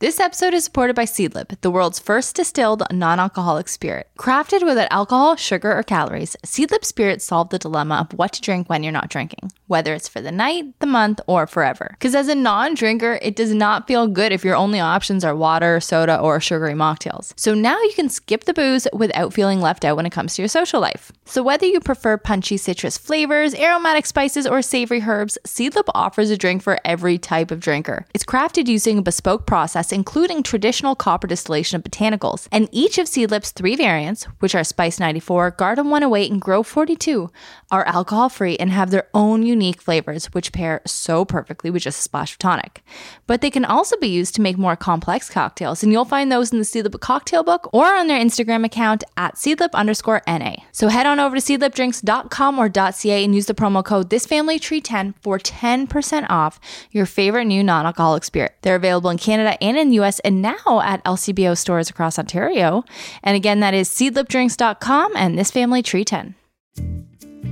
This episode is supported by Seedlip, the world's first distilled non alcoholic spirit. Crafted without alcohol, sugar, or calories, Seedlip spirits solve the dilemma of what to drink when you're not drinking, whether it's for the night, the month, or forever. Because as a non drinker, it does not feel good if your only options are water, soda, or sugary mocktails. So now you can skip the booze without feeling left out when it comes to your social life. So whether you prefer punchy citrus flavors, aromatic spices, or savory herbs, Seedlip offers a drink for every type of drinker. It's crafted using a bespoke process, including traditional copper distillation of botanicals. And each of Seedlip's three variants, which are Spice 94, Garden 108, and Grove 42, are alcohol free and have their own unique flavors, which pair so perfectly with just a splash of tonic. But they can also be used to make more complex cocktails, and you'll find those in the Seedlip cocktail book or on their Instagram account at seedlip underscore NA. So head on over to seedlipdrinks.com or .ca and use the promo code ThisFamilyTree10 for 10% off your favorite new non-alcoholic spirit. They're available in Canada and the US and now at LCBO stores across Ontario. And again, that is seedlipdrinks.com and This Family Tree 10.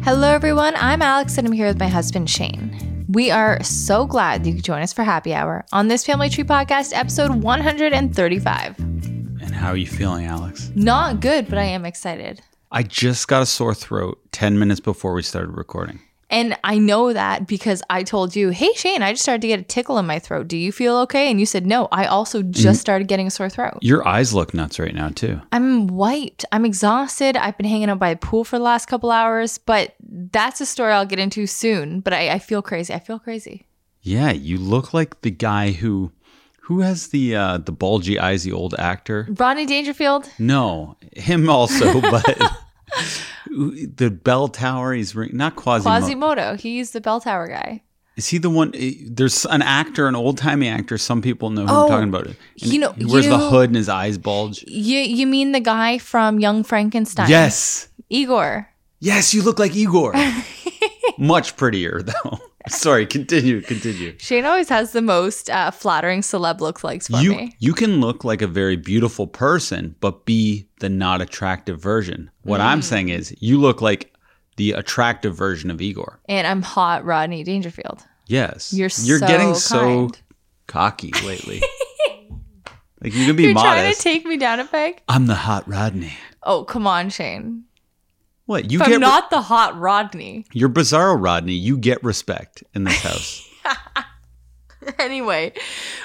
Hello, everyone. I'm Alex, and I'm here with my husband, Shane. We are so glad you could join us for happy hour on this Family Tree Podcast, episode 135. And how are you feeling, Alex? Not good, but I am excited. I just got a sore throat 10 minutes before we started recording. And I know that because I told you, hey, Shane, I just started to get a tickle in my throat. Do you feel okay? And you said, no, I also just started getting a sore throat. Your eyes look nuts right now, too. I'm wiped. I'm exhausted. I've been hanging out by the pool for the last couple hours, but that's a story I'll get into soon. But I, I feel crazy. I feel crazy. Yeah, you look like the guy who who has the uh the bulgy eyes, the old actor. Ronnie Dangerfield? No, him also, but the bell tower he's ring- not Quasimodo. Quasimodo. He's the bell tower guy. Is he the one? eh, There's an actor, an old timey actor. Some people know who Oh, I'm talking about. And you know- he wears the hood and his eyes bulge. You, you mean the guy from Young Frankenstein? Yes, Igor. yes, you look like Igor. Much prettier though. Sorry, continue, continue. Shane always has the most uh, flattering celeb lookalikes for You me. you can look like a very beautiful person, but be the not attractive version. What Mm. I'm saying is, you look like the attractive version of Igor. And I'm hot Rodney Dangerfield. Yes, You're you're so getting so cocky lately. like you can be You're trying modest. to take me down a peg? I'm the hot Rodney. Oh, come on, Shane. What you If get? I'm not the hot Rodney. you're Bizarro Rodney. You get respect in this house. anyway,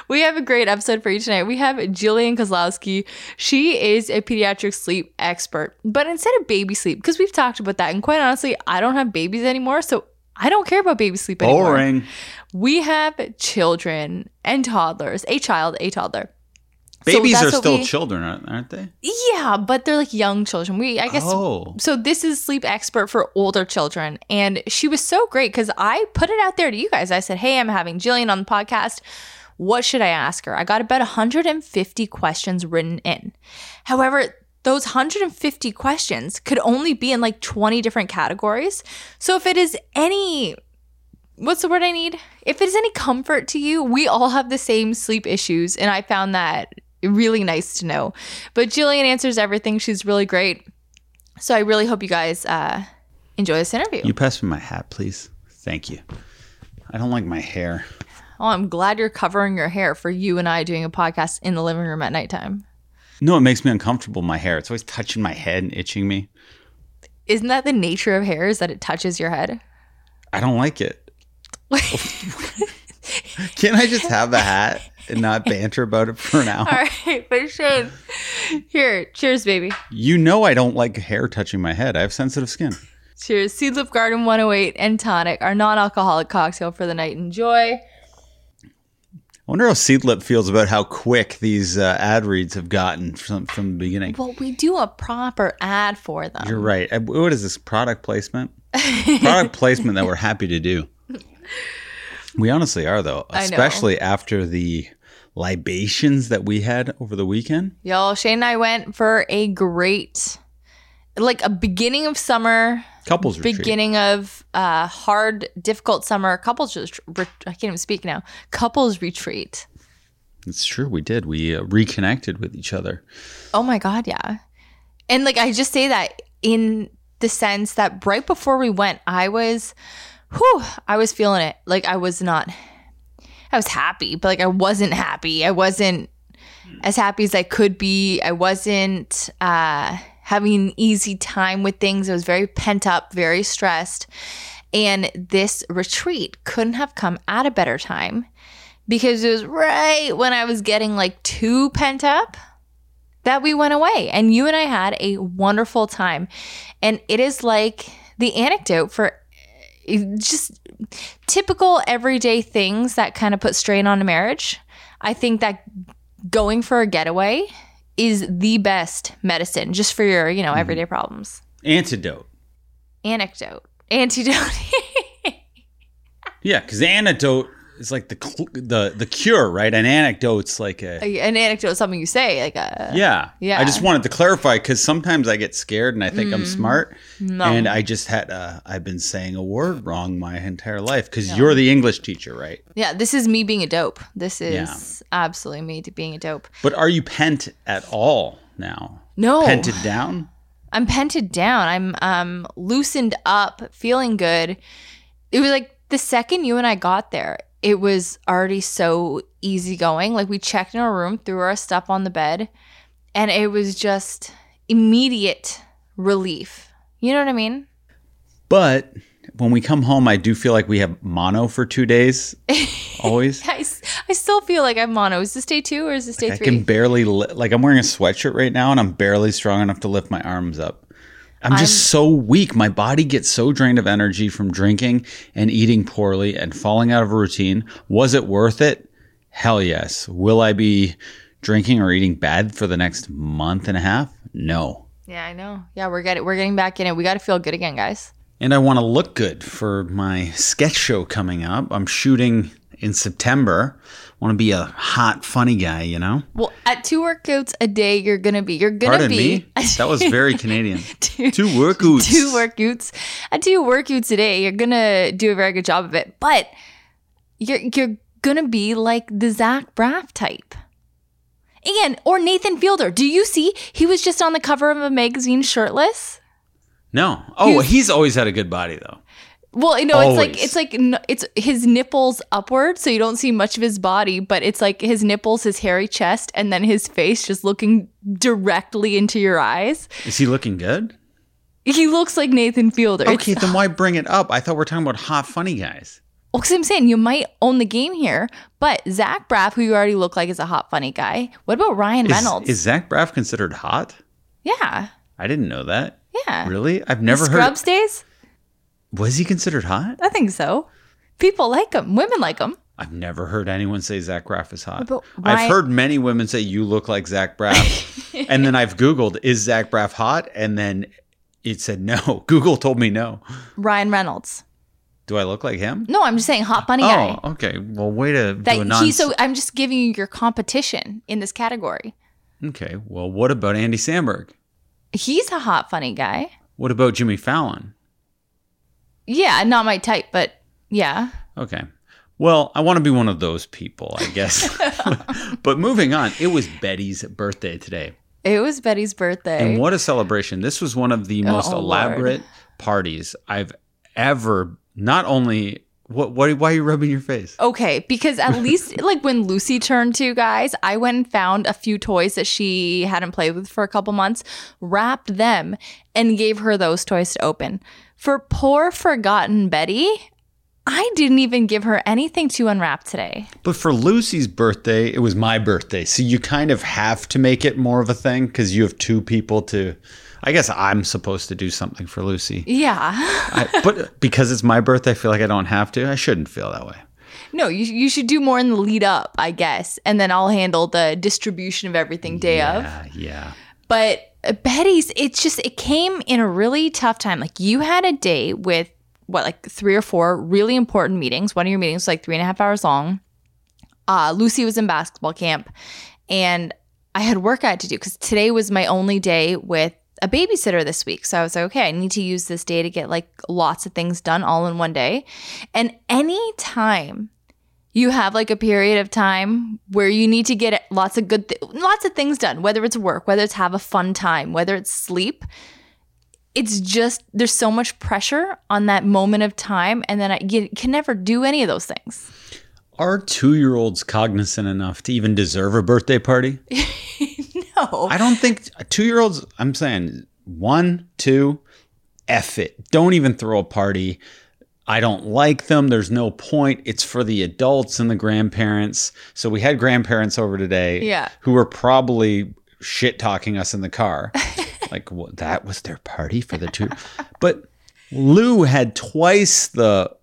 we have a great episode for you tonight. We have Jillian Kozlowski. She is a pediatric sleep expert, but instead of baby sleep, because we've talked about that, and quite honestly, I don't have babies anymore, so I don't care about baby sleep anymore. Boring. We have children and toddlers, a child, a toddler. So Babies that's are still we- children, aren't aren't they? Yeah, but they're like young children. We, I guess. Oh. So this is sleep expert for older children, and she was so great because I put it out there to you guys. I said, "Hey, I'm having Jillian on the podcast. What should I ask her?" I got about 150 questions written in. However, those 150 questions could only be in like 20 different categories. So if it is any what's the word I need? If it is any comfort to you, we all have the same sleep issues. And I found that really nice to know. But Jillian answers everything. She's really great. So I really hope you guys uh, enjoy this interview. You pass me my hat, please. Thank you. I don't like my hair. oh, I'm glad you're covering your hair for you and I doing a podcast in the living room at nighttime. No, it makes me uncomfortable. My hair. It's always touching my head and itching me. Isn't that the nature of hair is that it touches your head? I don't like it. Can't I just have the hat and not banter about it for an hour? All right, but Shane, here, cheers, baby. You know I don't like hair touching my head. I have sensitive skin. Cheers. Seedlip Garden 108 and Tonic, our non alcoholic cocktail for the night. Enjoy. I wonder how Seedlip feels about how quick these uh, ad reads have gotten from, from the beginning. Well, we do a proper ad for them. You're right. Uh, What is this product placement? product placement that we're happy to do. We honestly are, though, especially after the libations that we had over the weekend. Y'all, Shane and I went for a great, like a beginning of summer, Couples retreat. beginning of uh, hard, difficult summer couples. ret- I can't even speak now. Couples retreat. It's true. We did. We uh, reconnected with each other. Oh my god, yeah. And like I just say that in the sense that right before we went, I was whew, I was feeling it. Like I was not I was happy, but like I wasn't happy. I wasn't as happy as I could be. I wasn't uh, having an easy time with things. I was very pent up, very stressed. And this retreat couldn't have come at a better time because it was right when I was getting like too pent up that we went away. And you and I had a wonderful time. And it is like the anecdote for just typical everyday things that kind of put strain on a marriage. I think that going for a getaway is the best medicine just for your, you know, mm-hmm. everyday problems. Antidote. Anecdote. Antidote. Yeah, because antidote is like the cl- the the cure, right? An anecdote's like a An anecdote is something you say, like a yeah. Yeah. I just wanted to clarify because sometimes I get scared and I think I'm smart, No. and I just had uh, I've been saying a word wrong my entire life because you're the English teacher, right? Yeah, this is me being a dope. This is absolutely me being a dope. But are you pent at all now? No. Pented down? I'm pented down. I'm um loosened up, feeling good. It was like the second you and I got there, it was already so easygoing. Like we checked in our room, threw our stuff on the bed, and it was just immediate relief. You know what I mean? But when we come home, I do feel like we have mono for two days. Always. I still feel like I'm mono. Is this day two or is this day I three? can barely li- like I'm wearing a sweatshirt right now and I'm barely strong enough to lift my arms up. I'm just so weak. My body gets so drained of energy from drinking and eating poorly and falling out of a routine. Was it worth it? Hell yes. Will I be drinking or eating bad for the next month and a half? No. yeah, I know. Yeah, we're getting we're getting back in it. We got to feel good again, guys. And I want to look good for my sketch show coming up. I'm shooting in September. Want to be a hot, funny guy, you know? Well, at two workouts a day, you're gonna be. You're gonna Pardon be. me. That was very Canadian. two, Two workouts. two workouts at two workouts a day you're gonna do a very good job of it but you're you're gonna be like the zach braff type and or nathan fielder do you see he was just on the cover of a magazine shirtless No. Oh, He's- he's always had a good body though. Well you know it's like it's like it's his nipples upward so you don't see much of his body but it's like his nipples his hairy chest and then his face just looking directly into your eyes Is he looking good? he looks like nathan fielder It's- Okay, then why bring it up? I thought we are talking about hot, funny guys. Well, because I'm saying you might own the game here, but Zach Braff, who you already look like is a hot, funny guy. What about Ryan Is, Reynolds? is Zach Braff considered hot? yeah, I didn't know that. yeah. Really? I've never heard. Scrubs days? Was he considered hot? I think so. People like him. Women like him. I've never heard anyone say Zach Braff is hot. I've heard many women say you look like Zach Braff, and then I've Googled is Zach Braff hot, and then it said no. Google told me no. Ryan Reynolds. Do I look like him? No, I'm just saying hot, funny guy. Oh, okay. Well, way to do a That non. he, so I'm just giving you your competition in this category. okay. Well, what about Andy Samberg? He's a hot, funny guy. What about Jimmy Fallon? Yeah, not my type, but yeah. Okay. Well, I want to be one of those people, I guess. but moving on, it was Betty's birthday today. It was Betty's birthday. And what a celebration. This was one of the most Oh, Lord. elaborate parties I've ever not only what what why are you rubbing your face? Okay, because at least like when Lucy turned two guys, I went and found a few toys that she hadn't played with for a couple months, wrapped them, and gave her those toys to open. For poor forgotten Betty, I didn't even give her anything to unwrap today. But for Lucy's birthday, it was my birthday. So you kind of have to make it more of a thing cuz you have two people to I guess I'm supposed to do something for Lucy. Yeah. I, but because it's my birthday, I feel like I don't have to. I shouldn't feel that way. No, you, you should do more in the lead up, I guess. And then I'll handle the distribution of everything day of. Yeah, yeah. But Betty's, it's just, it came in a really tough time. Like you had a day with what, like three or four really important meetings. One of your meetings was like three and a half hours long. Uh, Lucy was in basketball camp and I had work I had to do because today was my only day with a babysitter this week. So I was like, okay, I need to use this day to get like lots of things done all in one day. And any time you have like a period of time where you need to get lots of good, th- lots of things done, whether it's work, whether it's have a fun time, whether it's sleep. It's just there's so much pressure on that moment of time, and then I you can never do any of those things. Are two year olds cognizant enough to even deserve a birthday party? no. I don't think two year olds, I'm saying one, two, F it. Don't even throw a party. I don't like them. There's no point. It's for the adults and the grandparents. So we had grandparents over today Yeah. who were probably shit talking us in the car. like, what, that was their party for the two. But Lou had twice the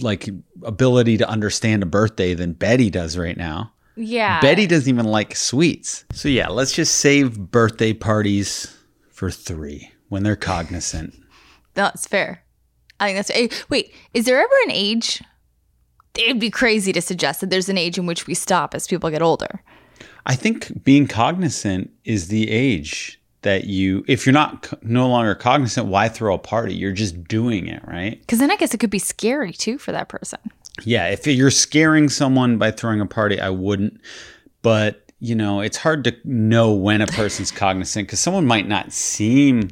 like ability to understand a birthday than Betty does right now. yeah. Betty doesn't even like sweets. So yeah, let's just save birthday parties for three when they're cognizant. That's fair. I think that's eh, wait. Is there ever an age? It'd be crazy to suggest that there's an age in which we stop as people get older. I think being cognizant is the age that you, if you're not no longer cognizant, why throw a party? You're just doing it, right? Because then I guess it could be scary too for that person. Yeah, if you're scaring someone by throwing a party, I wouldn't. But, you know, it's hard to know when a person's cognizant because someone might not seem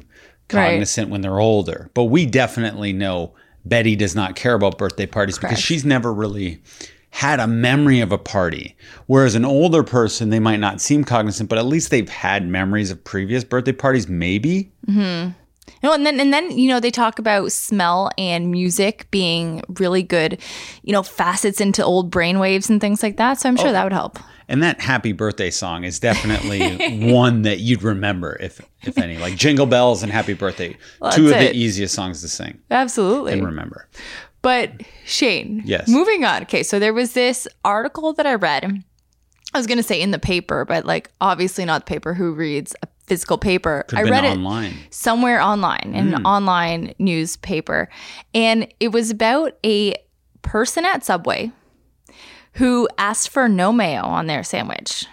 Right. cognizant when they're older. But we definitely know Betty does not care about birthday parties because she's never really had a memory of a party. Whereas an older person, they might not seem cognizant, but at least they've had memories of previous birthday parties, maybe. Mm-hmm. No, and then and then you know they talk about smell and music being really good, you know, facets into old brainwaves and things like that. So I'm Oh. sure that would help. And that happy birthday song is definitely one that you'd remember if if any. Like Jingle Bells and Happy Birthday. Well, two of that's the easiest songs to sing Absolutely. and remember. But Shane, Yes. Moving on. Okay, so there was this article that I read. I was going to say in the paper, but like obviously not the paper. Who reads a physical paper? I read it online. somewhere online, in Hmm. an online newspaper, and it was about a person at Subway who asked for no mayo on their sandwich.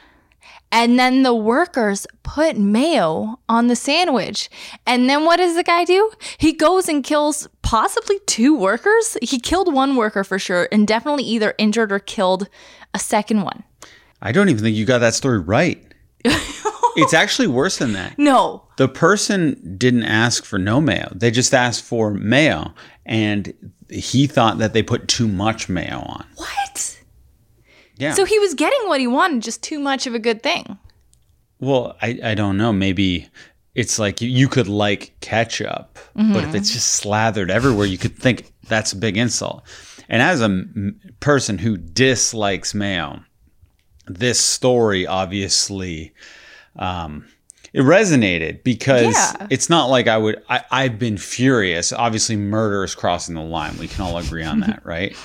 And then the workers put mayo on the sandwich. And then what does the guy do? He goes and kills possibly two workers. He killed one worker for sure, and definitely either injured or killed a second one. I don't even think you got that story right. it's actually worse than that. No. The person didn't ask for no mayo. They just asked for mayo. And he thought that they put too much mayo on. What? Yeah. So he was getting what he wanted, just too much of a good thing. Well, I, I don't know. Maybe it's like you, you could like ketchup, but if it's just slathered everywhere, you could think that's a big insult. And as a m- person who dislikes mayo, this story obviously um, it resonated because Yeah. it's not like I would. I, I've been furious. Obviously, murder is crossing the line. We can all agree on that, right?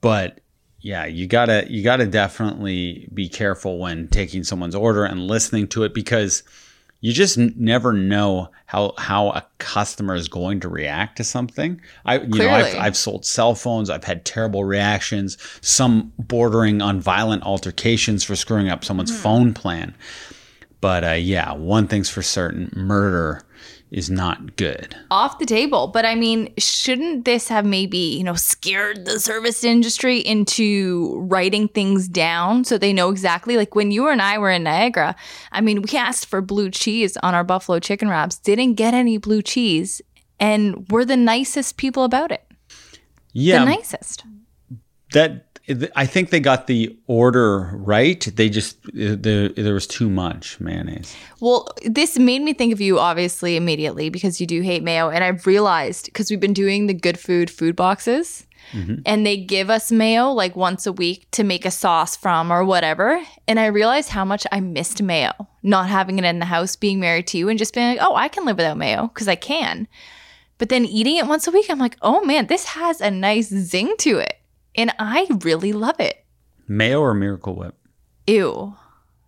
But yeah, you gotta you gotta definitely be careful when taking someone's order and listening to it because you just n- never know how how a customer is going to react to something. I you know I've, I've sold cell phones. I've had terrible reactions. Some bordering on violent altercations for screwing up someone's phone plan. But uh, yeah, one thing's for certain: murder is not good. Off the table. But I mean, shouldn't this have maybe, you know, scared the service industry into writing things down so they know exactly? Like when you and I were in Niagara, I mean, we asked for blue cheese on our buffalo chicken wraps, didn't get any blue cheese, and we're the nicest people about it. Yeah, The nicest. that I think they got the order right. They just uh, the, there was too much mayonnaise. Well, this made me think of you obviously immediately because you do hate mayo. And I've realized because we've been doing the good food food boxes mm-hmm. and they give us mayo like once a week to make a sauce from or whatever. And I realized how much I missed mayo, not having it in the house, being married to you, and just being like, oh, I can live without mayo because I can. But then eating it once a week, I'm like, oh man, this has a nice zing to it. And I really love it. Mayo or Miracle Whip? Ew.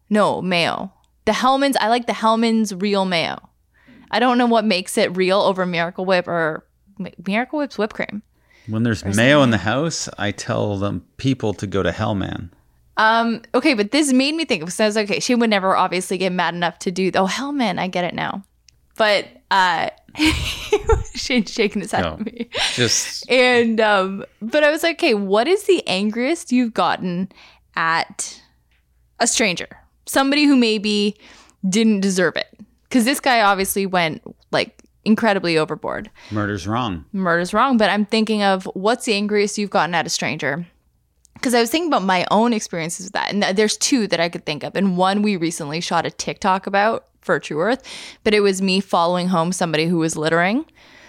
No, mayo. The Hellmann's, I like the Hellmann's real mayo. I don't know what makes it real over Miracle Whip or Miracle Whip's whipped cream. When there's mayo in the house, I tell them people to go to Hellman. Um, okay, but this made me think of so I was like, okay, she would never obviously get mad enough to do oh Hellman, I get it now. But uh Shane's shaking his head No. at me. Just And um, but I was like, okay, what is the angriest you've gotten at a stranger? Somebody who maybe didn't deserve it. Because this guy obviously went like incredibly overboard. murder's wrong. Murder's wrong, but I'm thinking of what's the angriest you've gotten at a stranger? because I was thinking about my own experiences with that. And th- there's two that I could think of. And one we recently shot a TikTok about for Tru Earth, but it was me following home somebody who was littering.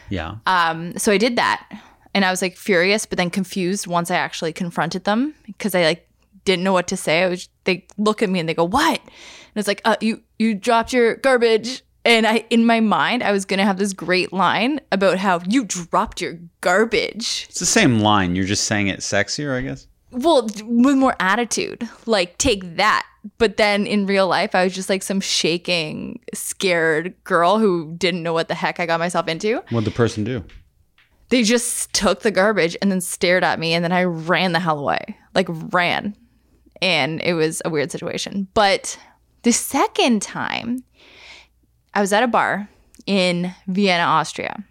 Yeah. Um, so I did that and I was like furious, but then confused once I actually confronted them because I like didn't know what to say. I was they look at me and they go, "What?" And it's like, uh, "You you dropped your garbage." And I in my mind, I was gonna have this great line about how you dropped your garbage. it's the same line. You're just saying it sexier, I guess. Well, with more attitude, like take that. But then in real life, I was just like some shaking, scared girl who didn't know what the heck I got myself into. What'd the person do? they just took the garbage and then stared at me and then I ran the hell away. Like ran. And it was a weird situation. But the second time I was at a bar in Vienna, Austria.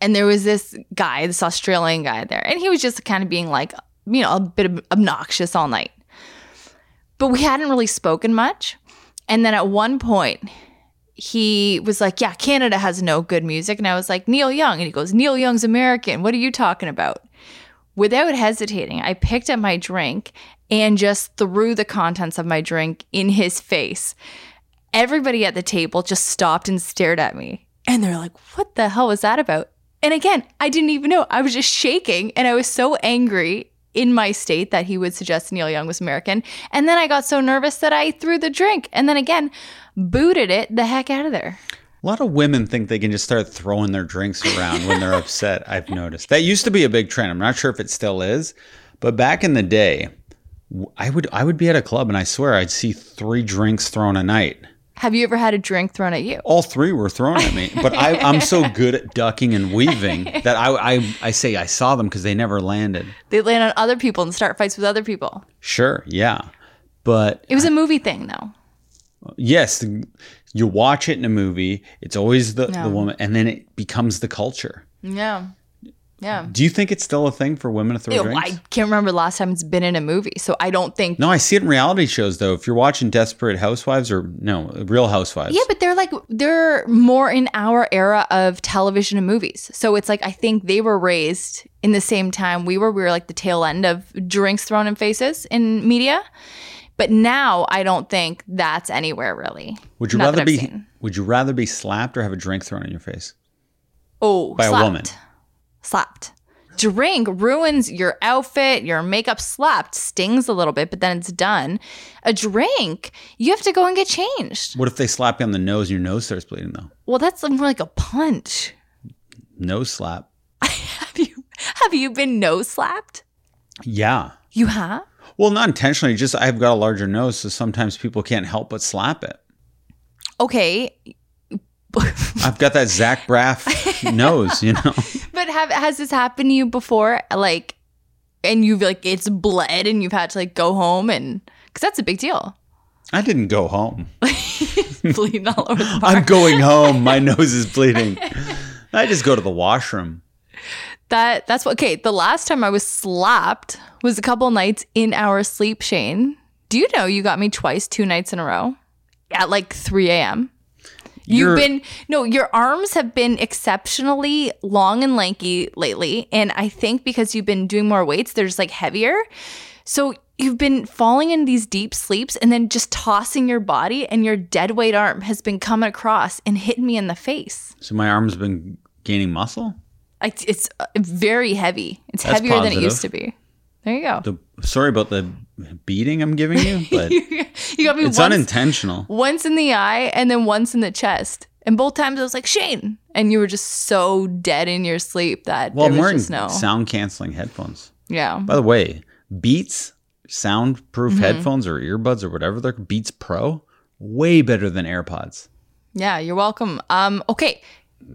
And there was this guy, this Australian guy there, and he was just kind of being like, you know, a bit obnoxious all night. But we hadn't really spoken much. And then at one point, he was like, Yeah, Canada has no good music. And I was like, Neil Young. And he goes, Neil Young's American. What are you talking about? Without hesitating, I picked up my drink and just threw the contents of my drink in his face. Everybody at the table just stopped and stared at me. And they're like, What the hell was that about? And again, I didn't even know. I was just shaking and I was so angry in my state that he would suggest Neil Young was American. And then I got so nervous that I threw the drink and then again booted it the heck out of there. A lot of women think they can just start throwing their drinks around when they're upset. I've noticed that used to be a big trend. I'm not sure if it still is, but back in the day, I would I would be at a club and I swear I'd see three drinks thrown a night. Have you ever had a drink thrown at you? All three were thrown at me, but I, I'm so good at ducking and weaving that I I, I say I saw them because they never landed. They land on other people and start fights with other people. Sure, yeah, but It was a movie thing though. yes, you watch it in a movie. It's always the, Yeah. the woman, and then it becomes the culture. Yeah. Yeah. Do you think it's still a thing for women to throw Ew, drinks? I can't remember the last time it's been in a movie, so I don't think. No, I see it in reality shows though. If you're watching Desperate Housewives or no, Real Housewives. Yeah, but they're like they're more in our era of television and movies. So it's like I think they were raised in the same time we were. We were like the tail end of drinks thrown in faces in media. But now I don't think that's anywhere really. would you Not rather be seen. Would you rather be slapped or have a drink thrown in your face? Oh, By a woman. Slapped. Drink ruins your outfit, your makeup slapped, stings a little bit, but then it's done. A drink, you have to go and get changed. What if they slap you on the nose and your nose starts bleeding though? Well, that's more like a punch. Nose slap. Have you have you been nose slapped? Yeah. You have? Well, not intentionally. Just I've got a larger nose, so sometimes people can't help but slap it. Okay. I've got that Zach Braff nose, you know. But have has this happened to you before? Like and you've like it's bled and you've had to like go home and cuz that's a big deal. I didn't go home. Bleeding all over the bar. I'm going home. My nose is bleeding. I just go to the washroom. That that's what okay, the last time I was slapped was a couple nights in our sleep, Shane. Do you know you got me twice, two nights in a row? At like 3 a.m. You've been no, your arms have been exceptionally long and lanky lately. And I think because you've been doing more weights, they're just like heavier. So you've been falling in these deep sleeps and then just tossing your body, and your dead weight arm has been coming across and hitting me in the face. So my arm's been gaining muscle. Like it's uh, very heavy. It's That's heavier than it used to be. There you go. The, sorry about the beating I'm giving you, but you got me it's once, unintentional. once in the eye and then once in the chest. And both times I was like, Shane. And you were just so dead in your sleep that Well, I'm wearing no. sound canceling headphones. yeah. By the way, Beats soundproof Mm-hmm. headphones or earbuds or whatever they're Beats Pro, way better than AirPods. Yeah, you're welcome. Um, okay.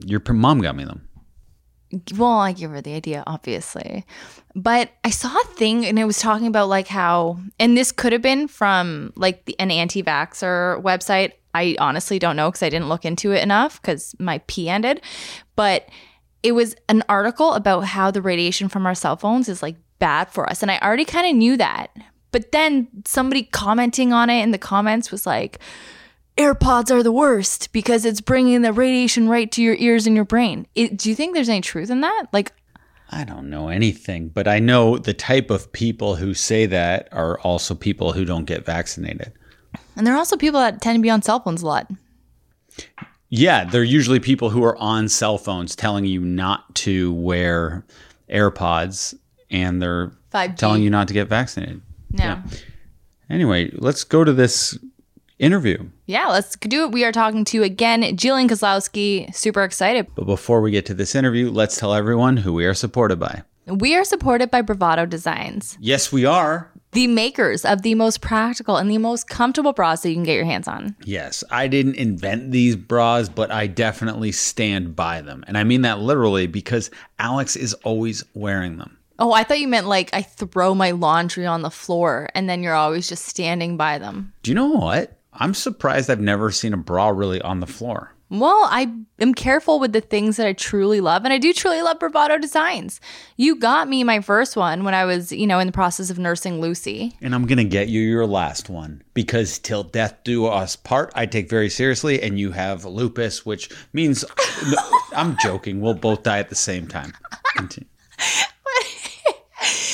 Your mom got me them. Well, I give her the idea, obviously. But I saw a thing and it was talking about like how, and this could have been from like the, an anti vaxxer website. I honestly don't know because I didn't look into it enough because my P ended. But it was an article about how the radiation from our cell phones is like bad for us. And I already kind of knew that. But then somebody commenting on it in the comments was like, AirPods are the worst because it's bringing the radiation right to your ears and your brain. It, do you think there's any truth in that? Like, I don't know anything, but I know the type of people who say that are also people who don't get vaccinated. And there are also people that tend to be on cell phones a lot. Yeah, they're usually people who are on cell phones telling you not to wear AirPods and they're 5G. telling you not to get vaccinated. Yeah. Anyway, let's go to this interview. Yeah, let's do it. We are talking to again Jillian Kozlowski. Super excited. But before we get to this interview, let's tell everyone who we are supported by. We are supported by Bravado Designs, Yes, we are. the makers of the most practical and the most comfortable bras that you can get your hands on. Yes, I didn't invent these bras, but I definitely stand by them. And I mean that literally because Alex is always wearing them. Oh, I thought you meant like I throw my laundry on the floor and then you're always just standing by them. Do you know what? I'm surprised I've never seen a bra really on the floor. Well, I am careful with the things that I truly love, and I do truly love Bravado Designs. You got me my first one when I was, you know, in the process of nursing Lucy. And I'm going to get you your last one because till death do us part, I take very seriously. And you have lupus, which means no, I'm joking. We'll both die at the same time. Continue.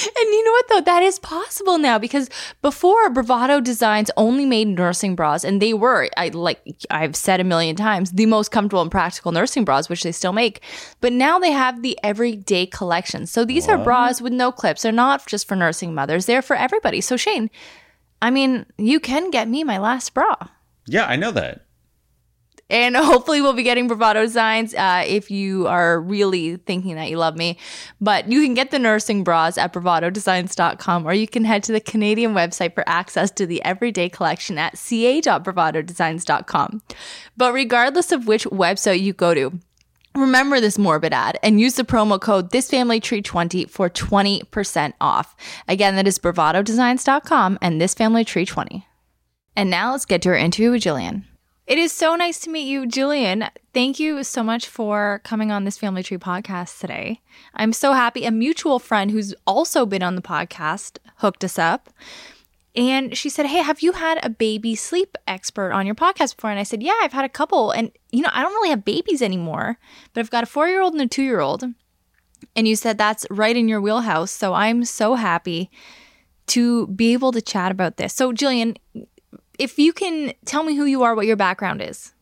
And you know what though? That is possible now because before Bravado Designs only made nursing bras and they were I like I've said a million times the most comfortable and practical nursing bras which they still make. But now they have the everyday collection. So these are bras with no clips. They're not just for nursing mothers. They're for everybody. So Shane, I mean, you can get me my last bra. Yeah, I know that. And hopefully, we'll be getting Bravado Designs uh, if you are really thinking that you love me. But you can get the nursing bras at bravadodesigns.com or you can head to the Canadian website for access to the everyday collection at ca.bravadodesigns.com. But regardless of which website you go to, Remember this morbid ad and use the promo code thisfamilytree20 for 20% off. Again, that is bravadodesigns.com and thisfamilytree20. And now let's get to our interview with Jillian. It is so nice to meet you, Julian. Thank you so much for coming on this Family Tree podcast today. I'm so happy. A mutual friend who's also been on the podcast hooked us up. And she said, Hey, have you had a baby sleep expert on your podcast before? And I said, Yeah, I've had a couple. And, you know, I don't really have babies anymore, but I've got a four year old and a two year old. And you said that's right in your wheelhouse. So I'm so happy to be able to chat about this. So, Jillian, if you can tell me who you are, what your background is.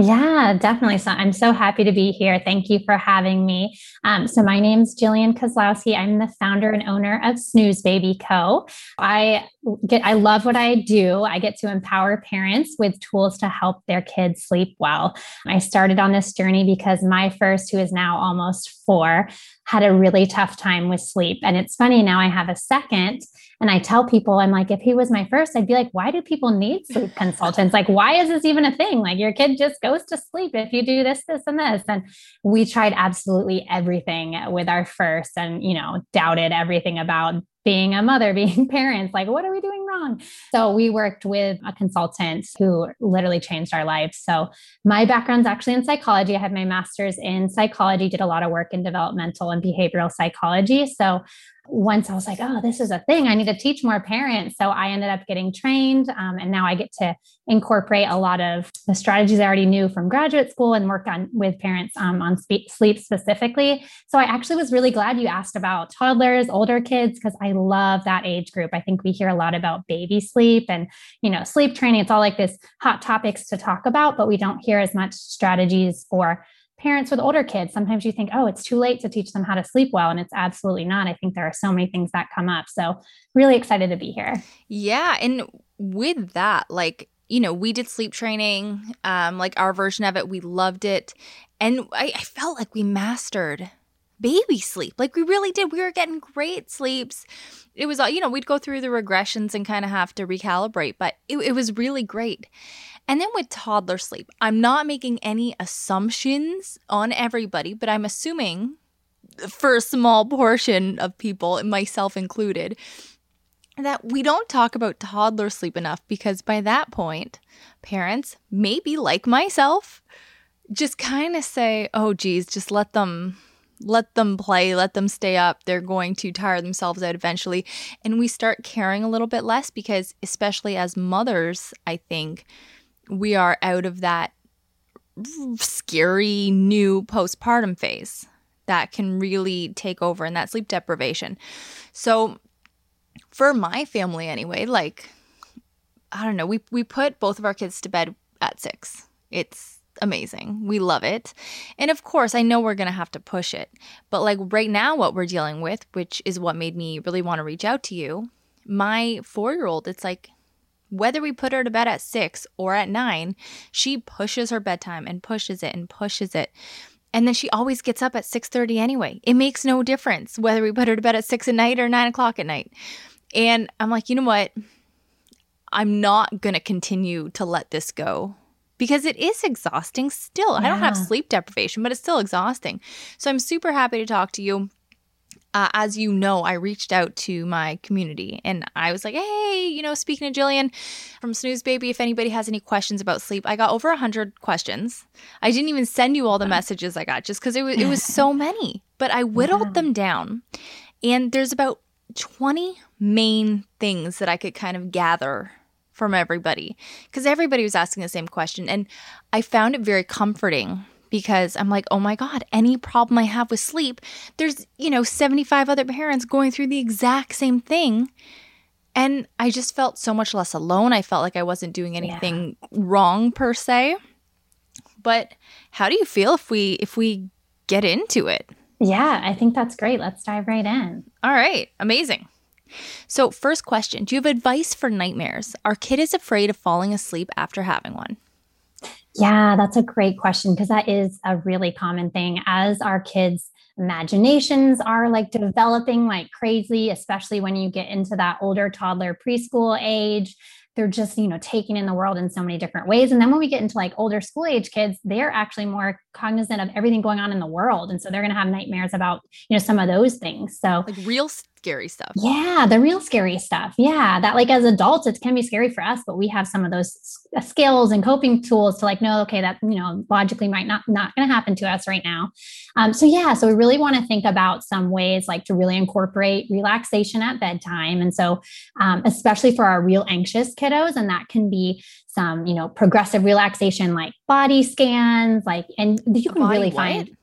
Yeah, definitely. So I'm so happy to be here. Thank you for having me. Um, so my name's Jillian Kozlowski. I'm the founder and owner of Snooze Baby Co. I get I love what I do. I get to empower parents with tools to help their kids sleep well. I started on this journey because my first, who is now almost four, had a really tough time with sleep. And it's funny now I have a second and I tell people, I'm like, if he was my first, I'd be like, why do people need sleep consultants? Like, why is this even a thing? Like, your kid just goes to sleep if you do this, this, and this. And we tried absolutely everything with our first and, you know, doubted everything about being a mother, being parents, like, what are we doing wrong? So we worked with a consultant who literally changed our lives. So my background's actually in psychology. I had my master's in psychology, did a lot of work in developmental and behavioral psychology. So once I was like, oh, this is a thing. I need to teach more parents. So I ended up getting trained. Um, and now I get to incorporate a lot of the strategies I already knew from graduate school and work on with parents um, on spe- sleep specifically. So I actually was really glad you asked about toddlers, older kids, because I love that age group. I think we hear a lot about baby sleep and, you know, sleep training. It's all like this hot topics to talk about, but we don't hear as much strategies for parents with older kids, sometimes you think, oh, it's too late to teach them how to sleep well. And it's absolutely not. I think there are so many things that come up. So, really excited to be here. Yeah. And with that, like, you know, we did sleep training, um, like our version of it. We loved it. And I, I felt like we mastered baby sleep. Like we really did. We were getting great sleeps. It was, all, you know, we'd go through the regressions and kind of have to recalibrate, but it, it was really great. And then with toddler sleep, I'm not making any assumptions on everybody, but I'm assuming for a small portion of people, myself included, that we don't talk about toddler sleep enough because by that point, parents, maybe like myself, just kind of say, oh, geez, just let them. Let them play, let them stay up. They're going to tire themselves out eventually. And we start caring a little bit less because, especially as mothers, I think we are out of that scary new postpartum phase. that can really take over and that sleep deprivation. So for my family anyway, like I don't know, we we put both of our kids to bed at 6. It's amazing. We love it. And of course, I know we're going to have to push it. But like right now what we're dealing with, which is what made me really want to reach out to you, my 4-year-old, it's like whether we put her to bed at 6 or at 9, she pushes her bedtime and pushes it and pushes it. And then she always gets up at 6:30 anyway. It makes no difference whether we put her to bed at 6 at night or 9 o'clock at night. And I'm like, you know what? I'm not going to continue to let this go because it is exhausting still. Yeah. I don't have sleep deprivation, but it's still exhausting. So I'm super happy to talk to you. Uh, as you know, I reached out to my community and I was like, hey, you know, speaking to Jillian from Snooze Baby, if anybody has any questions about sleep, I got over 100 questions. I didn't even send you all the messages I got just because it was, it was so many, but I whittled yeah. them down. And there's about 20 main things that I could kind of gather from everybody because everybody was asking the same question. And I found it very comforting because I'm like, oh my God, any problem I have with sleep, there's, you know, 75 other parents going through the exact same thing. And I just felt so much less alone. I felt like I wasn't doing anything yeah. wrong per se. But how do you feel if we if we get into it? Yeah, I think that's great. Let's dive right in. All right, amazing. So, first question Do you have advice for nightmares? Our kid is afraid of falling asleep after having one. Yeah, that's a great question because that is a really common thing. As our kids' imaginations are like developing like crazy, especially when you get into that older toddler preschool age they're just you know taking in the world in so many different ways. And then when we get into like older school age kids they're actually more cognizant of everything going on in the world. And so they're going to have nightmares about you know some of those things. So like real scary stuff. Yeah the real scary stuff. Yeah that like as adults it can be scary for us but we have some of those uh, skills and coping tools to like know okay that you know logically might not not going to happen to us right now. Um, so yeah so we really want to think about some ways like to really incorporate relaxation at bedtime. And so um, especially for our real anxious kiddos and that can be some you know progressive relaxation like body scans like and you can really find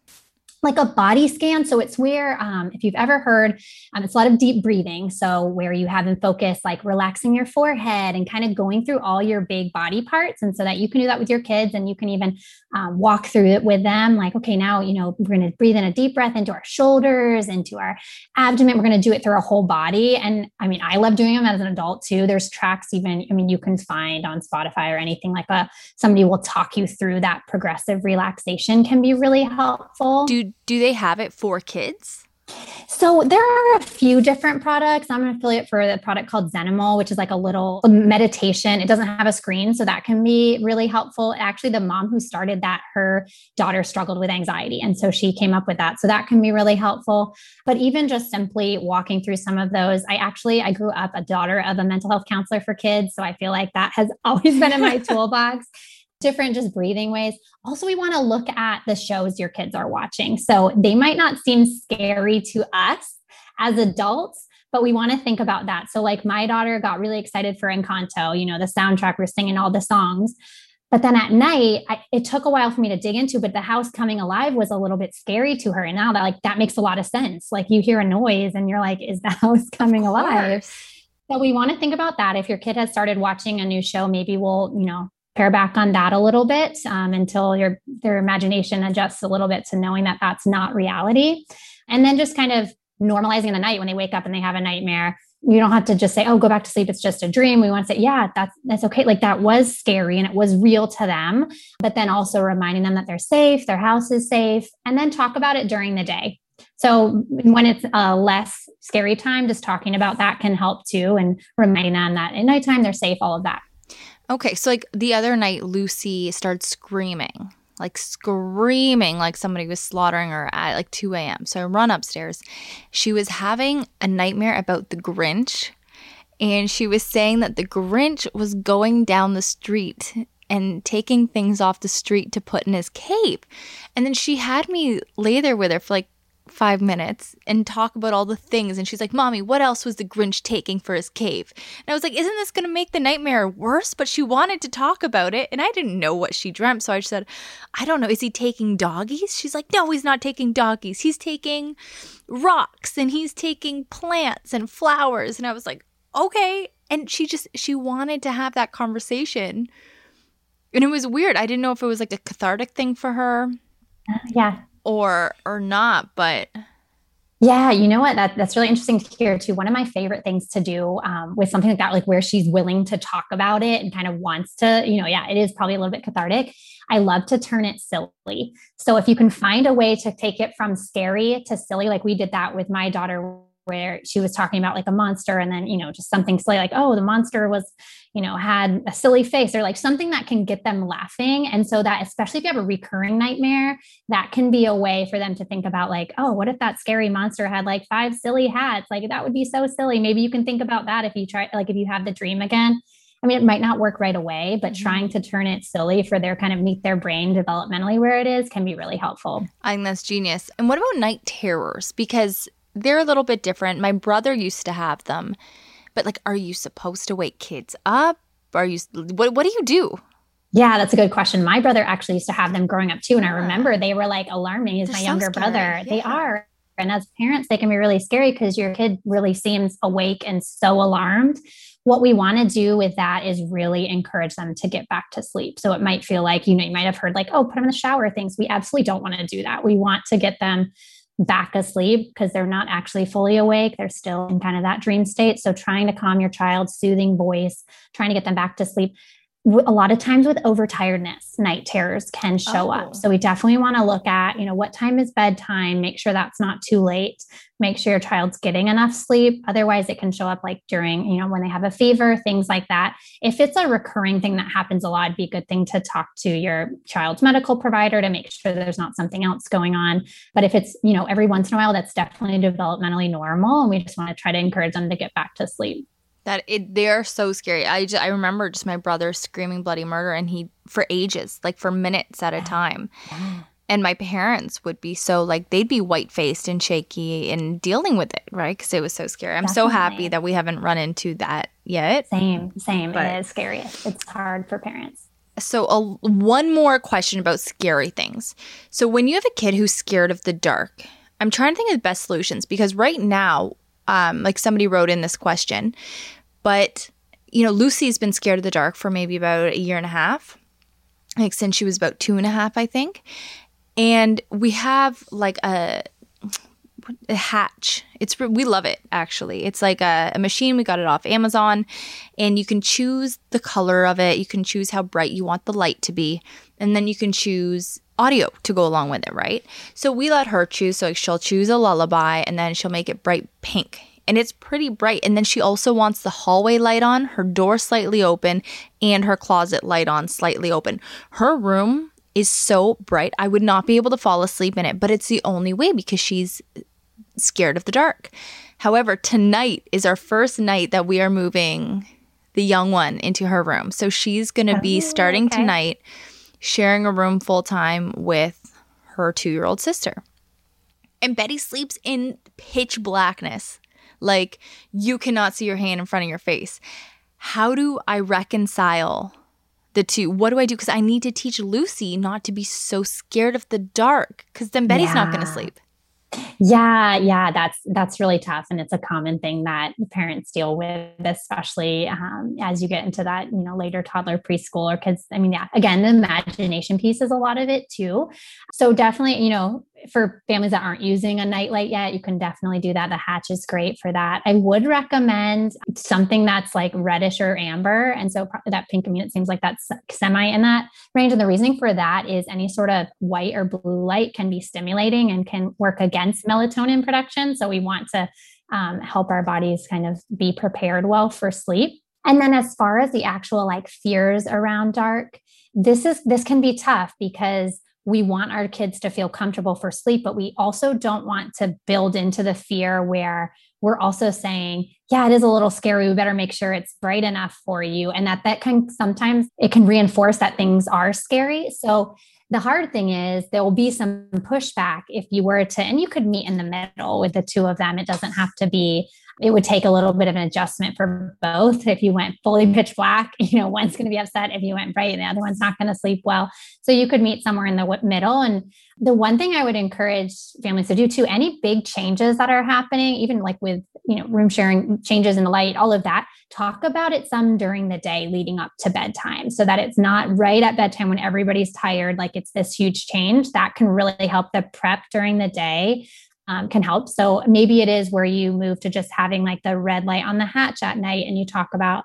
like a body scan. So it's where, um, if you've ever heard, um, it's a lot of deep breathing. So where you have in focus, like relaxing your forehead and kind of going through all your big body parts. And so that you can do that with your kids and you can even um, walk through it with them. Like, okay, now, you know, we're going to breathe in a deep breath into our shoulders, into our abdomen. We're going to do it through our whole body. And I mean, I love doing them as an adult too. There's tracks even, I mean, you can find on Spotify or anything like a, somebody will talk you through that progressive relaxation can be really helpful. Do do they have it for kids? So there are a few different products. I'm an affiliate for the product called Zenimal, which is like a little meditation. It doesn't have a screen, so that can be really helpful. Actually, the mom who started that, her daughter struggled with anxiety, and so she came up with that. So that can be really helpful. But even just simply walking through some of those, I actually I grew up a daughter of a mental health counselor for kids, so I feel like that has always been in my toolbox different just breathing ways. Also, we want to look at the shows your kids are watching. So they might not seem scary to us as adults, but we want to think about that. So, like my daughter got really excited for Encanto, you know, the soundtrack, we're singing all the songs. But then at night, I, it took a while for me to dig into, but the house coming alive was a little bit scary to her. And now that, like, that makes a lot of sense. Like, you hear a noise and you're like, is the house coming alive? So we want to think about that. If your kid has started watching a new show, maybe we'll, you know, pare back on that a little bit um, until your their imagination adjusts a little bit to knowing that that's not reality. And then just kind of normalizing the night when they wake up and they have a nightmare. You don't have to just say oh go back to sleep. It's just a dream. We want to say yeah that's that's okay. Like that was scary and it was real to them but then also reminding them that they're safe their house is safe and then talk about it during the day. So when it's a less scary time just talking about that can help too and reminding them that at nighttime they're safe all of that Okay, so like the other night, Lucy started screaming, like screaming, like somebody was slaughtering her at like 2 a.m. So I run upstairs. She was having a nightmare about the Grinch, and she was saying that the Grinch was going down the street and taking things off the street to put in his cape. And then she had me lay there with her for like five minutes and talk about all the things. And she's like, Mommy, what else was the Grinch taking for his cave? And I was like, Isn't this going to make the nightmare worse? But she wanted to talk about it. And I didn't know what she dreamt. So I said, I don't know. Is he taking doggies? She's like, No, he's not taking doggies. He's taking rocks and he's taking plants and flowers. And I was like, Okay. And she just, she wanted to have that conversation. And it was weird. I didn't know if it was like a cathartic thing for her. Uh, yeah or or not but yeah, you know what? That that's really interesting to hear too. One of my favorite things to do um, with something like that, like where she's willing to talk about it and kind of wants to, you know, yeah, it is probably a little bit cathartic. I love to turn it silly. So if you can find a way to take it from scary to silly, like we did that with my daughter where she was talking about like a monster and then you know just something silly like oh the monster was you know had a silly face or like something that can get them laughing and so that especially if you have a recurring nightmare that can be a way for them to think about like oh what if that scary monster had like five silly hats like that would be so silly maybe you can think about that if you try like if you have the dream again I mean, it might not work right away, but mm-hmm. trying to turn it silly for their kind of meet their brain developmentally where it is can be really helpful. I think that's genius. And what about night terrors? Because they're a little bit different. My brother used to have them. But like are you supposed to wake kids up? Are you what what do you do? Yeah, that's a good question. My brother actually used to have them growing up too. And I remember they were like alarming. He's my so younger scary. brother. Yeah. They are. And as parents, they can be really scary because your kid really seems awake and so alarmed. What we want to do with that is really encourage them to get back to sleep. So it might feel like, you know, you might have heard like, oh, put them in the shower things. We absolutely don't want to do that. We want to get them back asleep because they're not actually fully awake. They're still in kind of that dream state. So, trying to calm your child's soothing voice, trying to get them back to sleep a lot of times with overtiredness night terrors can show oh. up so we definitely want to look at you know what time is bedtime make sure that's not too late make sure your child's getting enough sleep. Otherwise it can show up like during you know when they have a fever things like that. If it's a recurring thing that happens a lot it'd be a good thing to talk to your child's medical provider to make sure there's not something else going on. But if it's you know every once in a while that's definitely developmentally normal and we just want to try to encourage them to get back to sleep that it they're so scary. I just, I remember just my brother screaming bloody murder and he for ages, like for minutes at a time. And my parents would be so like they'd be white faced and shaky and dealing with it, right? Because it was so scary. I'm Definitely. so happy that we haven't run into that yet. Same, same. But, it is scary. It's hard for parents. So, a, one more question about scary things. So, when you have a kid who's scared of the dark, I'm trying to think of the best solutions because right now, um, like somebody wrote in this question, but, you know, Lucy's been scared of the dark for maybe about a year and a half, like since she was about two and a half, I think. And we have like a, a hatch. It's we love it actually. It's like a, a, machine. We got it off Amazon, and you can choose the color of it. You can choose how bright you want the light to be, and then you can choose audio to go along with it. Right. So we let her choose. So she'll choose a lullaby, and then she'll make it bright pink and it's pretty bright. And then she also wants the hallway light on, her door slightly open, and her closet light on slightly open. Her room is so bright, I would not be able to fall asleep in it, but it's the only way because she's scared of the dark. However, tonight is our first night that we are moving the young one into her room. So she's going to be oh, starting okay. tonight sharing a room full time with her two year old sister. And Betty sleeps in pitch blackness. Like you cannot see your hand in front of your face. How do I reconcile the two? What do I do? Because I need to teach Lucy not to be so scared of the dark because then Betty's yeah. not going to sleep. Yeah, yeah, that's that's really tough, and it's a common thing that parents deal with, especially um, as you get into that, you know, later toddler preschool or kids. I mean, yeah, again, the imagination piece is a lot of it too. So definitely, you know, for families that aren't using a nightlight yet, you can definitely do that. The hatch is great for that. I would recommend something that's like reddish or amber. And so that pink, I mean, it seems like that's semi in that range. And the reasoning for that is any sort of white or blue light can be stimulating and can work against melatonin production. So we want to um, help our bodies kind of be prepared well for sleep. And then as far as the actual like fears around dark, this is this can be tough because we want our kids to feel comfortable for sleep, but we also don't want to build into the fear where we're also saying, yeah, it is a little scary. We better make sure it's bright enough for you. And that that can sometimes it can reinforce that things are scary. So the hard thing is there will be some pushback if you were to, and you could meet in the middle with the two of them. It doesn't have to be it would take a little bit of an adjustment for both. If you went fully pitch black, you know, one's going to be upset. If you went bright, the other one's not going to sleep well. So you could meet somewhere in the middle. And the one thing I would encourage families to do too, any big changes that are happening, even like with, you know, room sharing changes in the light, all of that, talk about it some during the day leading up to bedtime so that it's not right at bedtime when everybody's tired, like it's this huge change. That can really help the prep during the day um, can help. So maybe it is where you move to just having like the red light on the hatch at night and you talk about,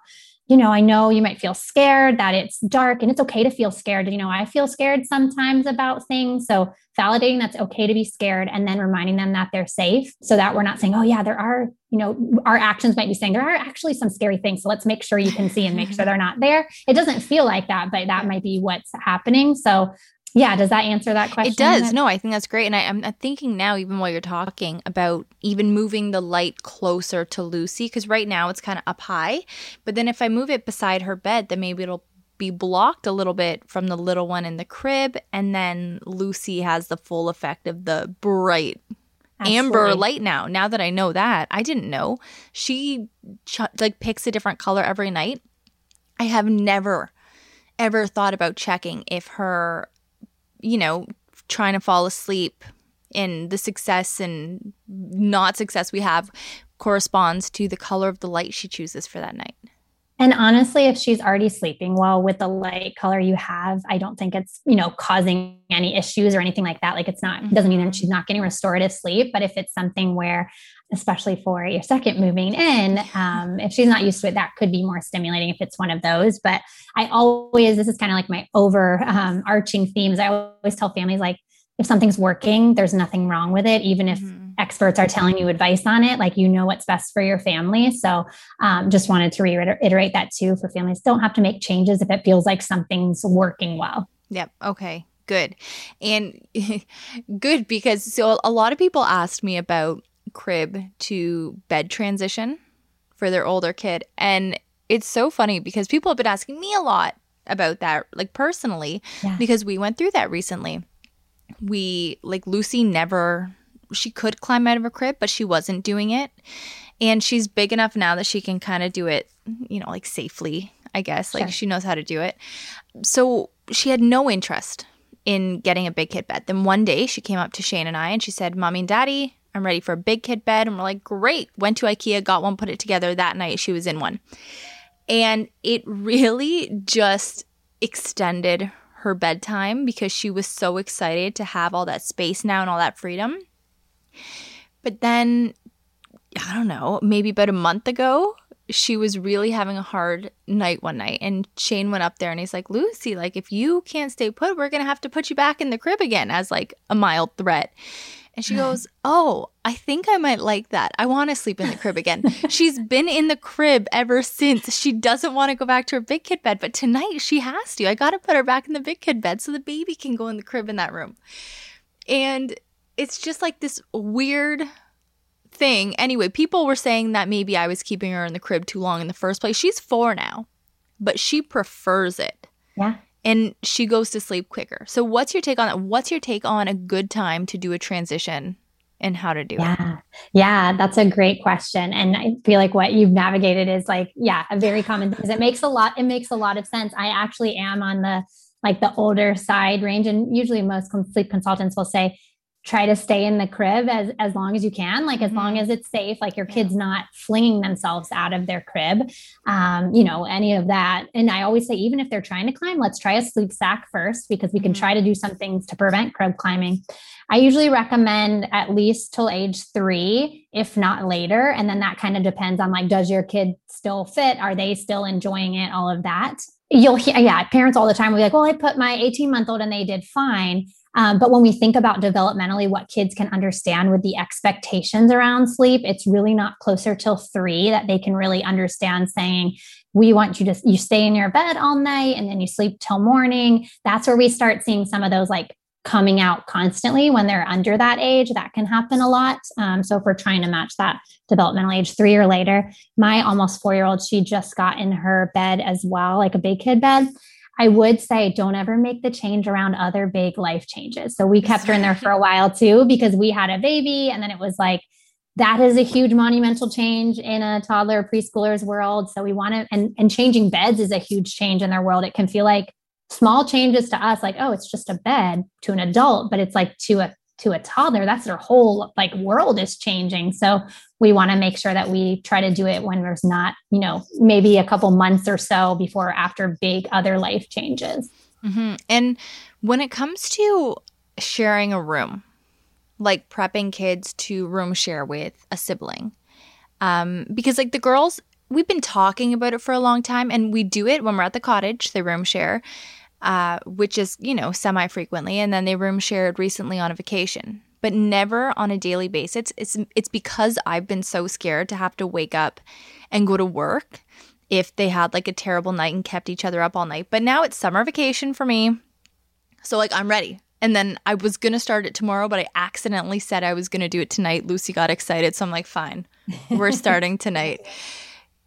you know, I know you might feel scared that it's dark and it's okay to feel scared. You know, I feel scared sometimes about things. So validating that's okay to be scared and then reminding them that they're safe so that we're not saying, oh, yeah, there are, you know, our actions might be saying there are actually some scary things. So let's make sure you can see and make sure they're not there. It doesn't feel like that, but that might be what's happening. So yeah does that answer that question it does no i think that's great and I, am thinking now even while you're talking about even moving the light closer to lucy because right now it's kind of up high but then if i move it beside her bed then maybe it'll be blocked a little bit from the little one in the crib and then lucy has the full effect of the bright Absolutely. amber light now. Now that i know that i didn't know. She ch- like picks a different color every night. I have never ever thought about checking if her you know, trying to fall asleep and the success and not success we have corresponds to the color of the light she chooses for that night. And honestly, if she's already sleeping well with the light color you have, I don't think it's, you know, causing any issues or anything like that. Like it's not, mm-hmm. doesn't mean that she's not getting restorative sleep. But if it's something where, especially for your second moving in, um, if she's not used to it, that could be more stimulating if it's one of those. But I always, this is kind of like my overarching um, themes. I always tell families like, if something's working, there's nothing wrong with it, even if mm-hmm. experts are telling you advice on it. Like you know what's best for your family. So, um, just wanted to reiterate that too for families. Don't have to make changes if it feels like something's working well. Yep. Okay. Good. And good because so a lot of people asked me about crib to bed transition for their older kid. And it's so funny because people have been asking me a lot about that, like personally, yeah. because we went through that recently we like Lucy never she could climb out of a crib, but she wasn't doing it. And she's big enough now that she can kind of do it, you know, like safely, I guess. Like sure. she knows how to do it. So she had no interest in getting a big kid bed. Then one day she came up to Shane and I and she said, Mommy and Daddy, I'm ready for a big kid bed. And we're like, Great. Went to IKEA, got one, put it together. That night she was in one. And it really just extended her bedtime because she was so excited to have all that space now and all that freedom. But then, I don't know, maybe about a month ago, she was really having a hard night one night. And Shane went up there and he's like, Lucy, like, if you can't stay put, we're going to have to put you back in the crib again as like a mild threat. And she goes, Oh, I think I might like that. I want to sleep in the crib again. She's been in the crib ever since. She doesn't want to go back to her big kid bed, but tonight she has to. I got to put her back in the big kid bed so the baby can go in the crib in that room. And it's just like this weird thing. Anyway, people were saying that maybe I was keeping her in the crib too long in the first place. She's four now, but she prefers it. Yeah and she goes to sleep quicker. So what's your take on that? What's your take on a good time to do a transition and how to do yeah. it? Yeah. Yeah, that's a great question. And I feel like what you've navigated is like, yeah, a very common thing. It makes a lot, it makes a lot of sense. I actually am on the like the older side range. And usually most sleep consultants will say, try to stay in the crib as as long as you can like as long mm-hmm. as it's safe like your kids not flinging themselves out of their crib um, you know any of that. And i always say even if they're trying to climb let's try a sleep sack first because we can try to do some things to prevent crib climbing. I usually recommend at least till age three if not later and then that kind of depends on like does your kid still fit? Are they still enjoying it? All of that. You'll hear yeah parents all the time will be like well i put my 18 month old and they did fine um, but when we think about developmentally what kids can understand with the expectations around sleep, it's really not closer till three that they can really understand saying, we want you to you stay in your bed all night and then you sleep till morning. That's where we start seeing some of those like coming out constantly when they're under that age. That can happen a lot. Um, so if we're trying to match that developmental age three or later, my almost four year old, she just got in her bed as well, like a big kid bed. I would say don't ever make the change around other big life changes. So we kept her in there for a while too because we had a baby and then it was like that is a huge monumental change in a toddler preschooler's world. So we want to and and changing beds is a huge change in their world. It can feel like small changes to us like oh it's just a bed to an adult but it's like to a to a toddler that's their whole like world is changing. So we want to make sure that we try to do it when there's not you know maybe a couple months or so before or after big other life changes. Mm-hmm. and when it comes to sharing a room like prepping kids to room share with a sibling um, because like the girls we've been talking about it for a long time and we do it when we're at the cottage the room share uh, which is, you know, semi frequently. And then they room shared recently on a vacation, but never on a daily basis. It's, it's because I've been so scared to have to wake up and go to work if they had like a terrible night and kept each other up all night. But now it's summer vacation for me. So, like, I'm ready. And then I was going to start it tomorrow, but I accidentally said I was going to do it tonight. Lucy got excited. So I'm like, fine, we're starting tonight.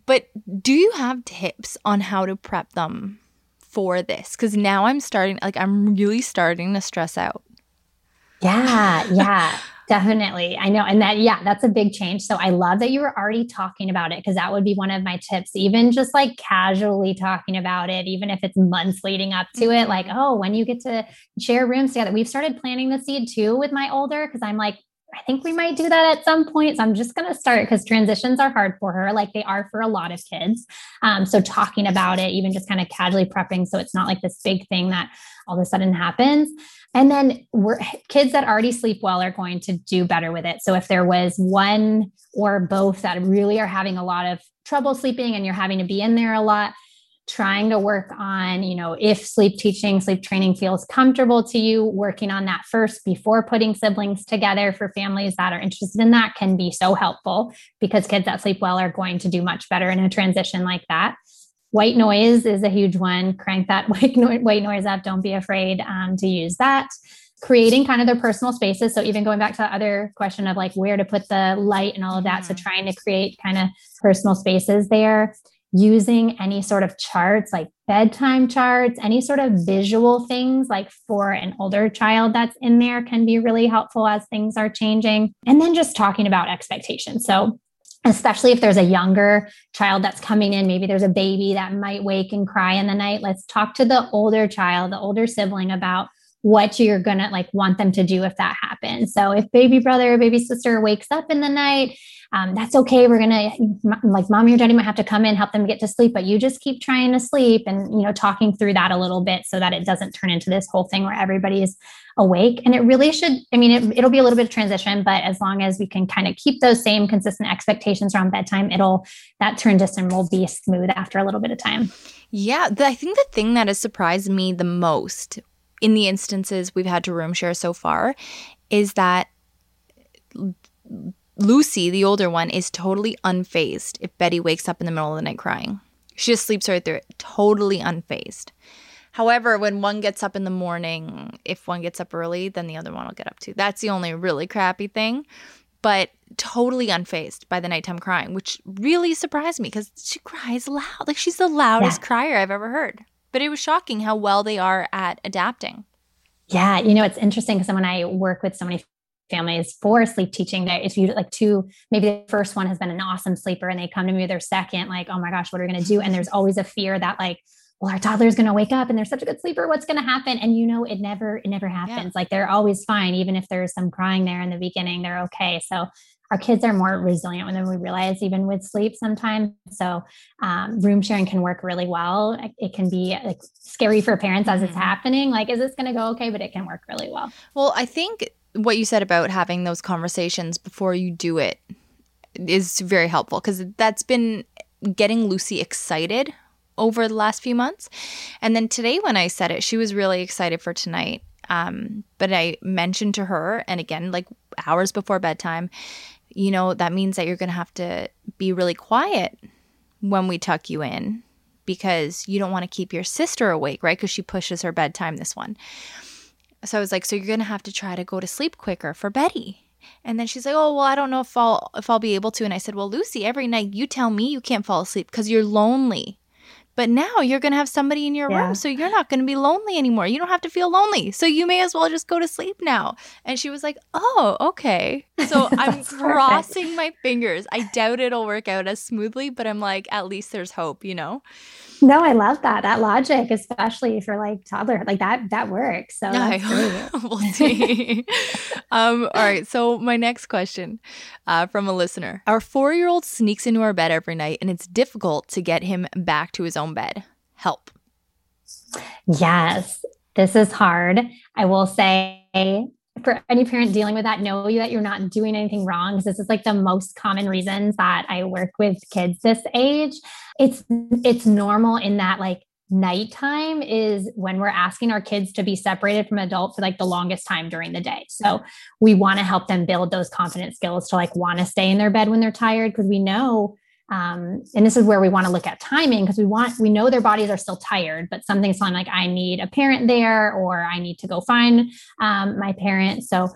But do you have tips on how to prep them for this because now I'm starting, like, I'm really starting to stress out. Yeah, yeah, definitely. I know. And that, yeah, that's a big change. So I love that you were already talking about it because that would be one of my tips, even just like casually talking about it, even if it's months leading up to it. Like, mm-hmm. oh, when you get to share rooms together, we've started planting the seed too with my older because I'm like, I think we might do that at some point. So I'm just going to start because transitions are hard for her, like they are for a lot of kids. Um, so talking about it, even just kind of casually prepping, so it's not like this big thing that all of a sudden happens. And then we're kids that already sleep well are going to do better with it. So if there was one or both that really are having a lot of trouble sleeping and you're having to be in there a lot, trying to work on, you know, if sleep teaching, sleep training feels comfortable to you, working on that first before putting siblings together for families that are interested in that can be so helpful because kids that sleep well are going to do much better in a transition like that. White noise is a huge one. Crank that white, noise, white noise up. Don't be afraid um, to use that creating kind of their personal spaces. So even going back to the other question of like where to put the light and all of that. Mm-hmm. So trying to create kind of personal spaces there using any sort of charts like bedtime charts, any sort of visual things like for an older child that's in there can be really helpful as things are changing. And then just talking about expectations. So, especially if there's a younger child that's coming in, maybe there's a baby that might wake and cry in the night. Let's talk to the older child, the older sibling about what you're gonna like want them to do if that happens. So if baby brother or baby sister wakes up in the night um, that's okay. We're gonna like mommy or daddy might have to come in, help them get to sleep, but you just keep trying to sleep and you know talking through that a little bit so that it doesn't turn into this whole thing where everybody's awake. And it really should. I mean, it, it'll be a little bit of transition, but as long as we can kind of keep those same consistent expectations around bedtime, it'll that transition will be smooth after a little bit of time. Yeah, I think the thing that has surprised me the most in the instances we've had to room share so far is that Lucy, the older one, is totally unfazed if Betty wakes up in the middle of the night crying. She just sleeps right through it, totally unfazed. However, when one gets up in the morning, if one gets up early, then the other one will get up too. That's the only really crappy thing. But totally unfazed by the nighttime crying, which really surprised me because she cries loud. Like she's the loudest yeah. crier I've ever heard. But it was shocking how well they are at adapting. Yeah, you know, it's interesting because when I work with so many families for sleep teaching. That if you like two maybe the first one has been an awesome sleeper and they come to me with their second like oh my gosh what are we going to do? And there's always a fear that like well our toddler is going to wake up and they're such a good sleeper. What's going to happen? And you know it never it never happens. Yeah. like they're always fine even if there's some crying there in the beginning they're okay. So our kids are more resilient than we realize even with sleep sometimes. So um, room sharing can work really well. It can be like scary for parents as it's mm-hmm. happening like is this going to go okay? But it can work really well. Well i think what you said about having those conversations before you do it is very helpful because that's been getting Lucy excited over the last few months. And then today, when I said it, she was really excited for tonight. Um, but I mentioned to her, and again, like hours before bedtime, you know, that means that you're going to have to be really quiet when we tuck you in because you don't want to keep your sister awake, right? Because she pushes her bedtime this one. So I was like, so you're going to have to try to go to sleep quicker for Betty. And then she's like, "Oh, well, I don't know if I'll if I'll be able to." And I said, "Well, Lucy, every night you tell me you can't fall asleep because you're lonely. But now you're going to have somebody in your yeah. room, so you're not going to be lonely anymore. You don't have to feel lonely. So you may as well just go to sleep now. And she was like, Oh, okay. So I'm crossing my fingers. I doubt it'll work out as smoothly, but I'm like, at least there's hope, you know? No, I love that. That logic, especially for like toddler, like that, that works. So we'll see. um, all right. So my next question uh, from a listener. Our four-year-old sneaks into our bed every night and it's difficult to get him back to his own bed. Help. Yes, this is hard. I will say for any parent dealing with that, know that you're not doing anything wrong because this is like the most common reasons that I work with kids this age. It's it's normal in that like nighttime is when we're asking our kids to be separated from adult for like the longest time during the day. So we want to help them build those confident skills to like want to stay in their bed when they're tired because we know um, and this is where we want to look at timing because we want we know their bodies are still tired but something's telling like i need a parent there or i need to go find um, my parent. So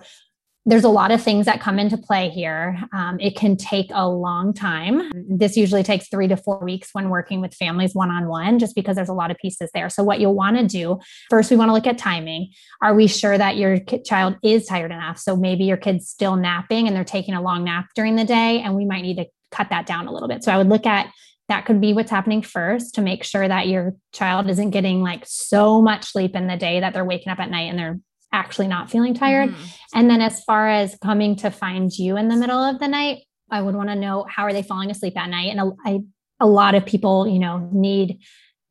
there's a lot of things that come into play here. Um, it can take a long time. This usually takes three to four weeks when working with families one-on-one just because there's a lot of pieces there. So what you'll want to do first we want to look at timing. Are we sure that your child is tired enough? So maybe your kid's still napping and they're taking a long nap during the day and we might need to cut that down a little bit. So I would look at that could be what's happening first to make sure that your child isn't getting like so much sleep in the day that they're waking up at night and they're actually not feeling tired. Mm-hmm. And then as far as coming to find you in the middle of the night, I would want to know how are they falling asleep at night? And a, I, a lot of people, you know, need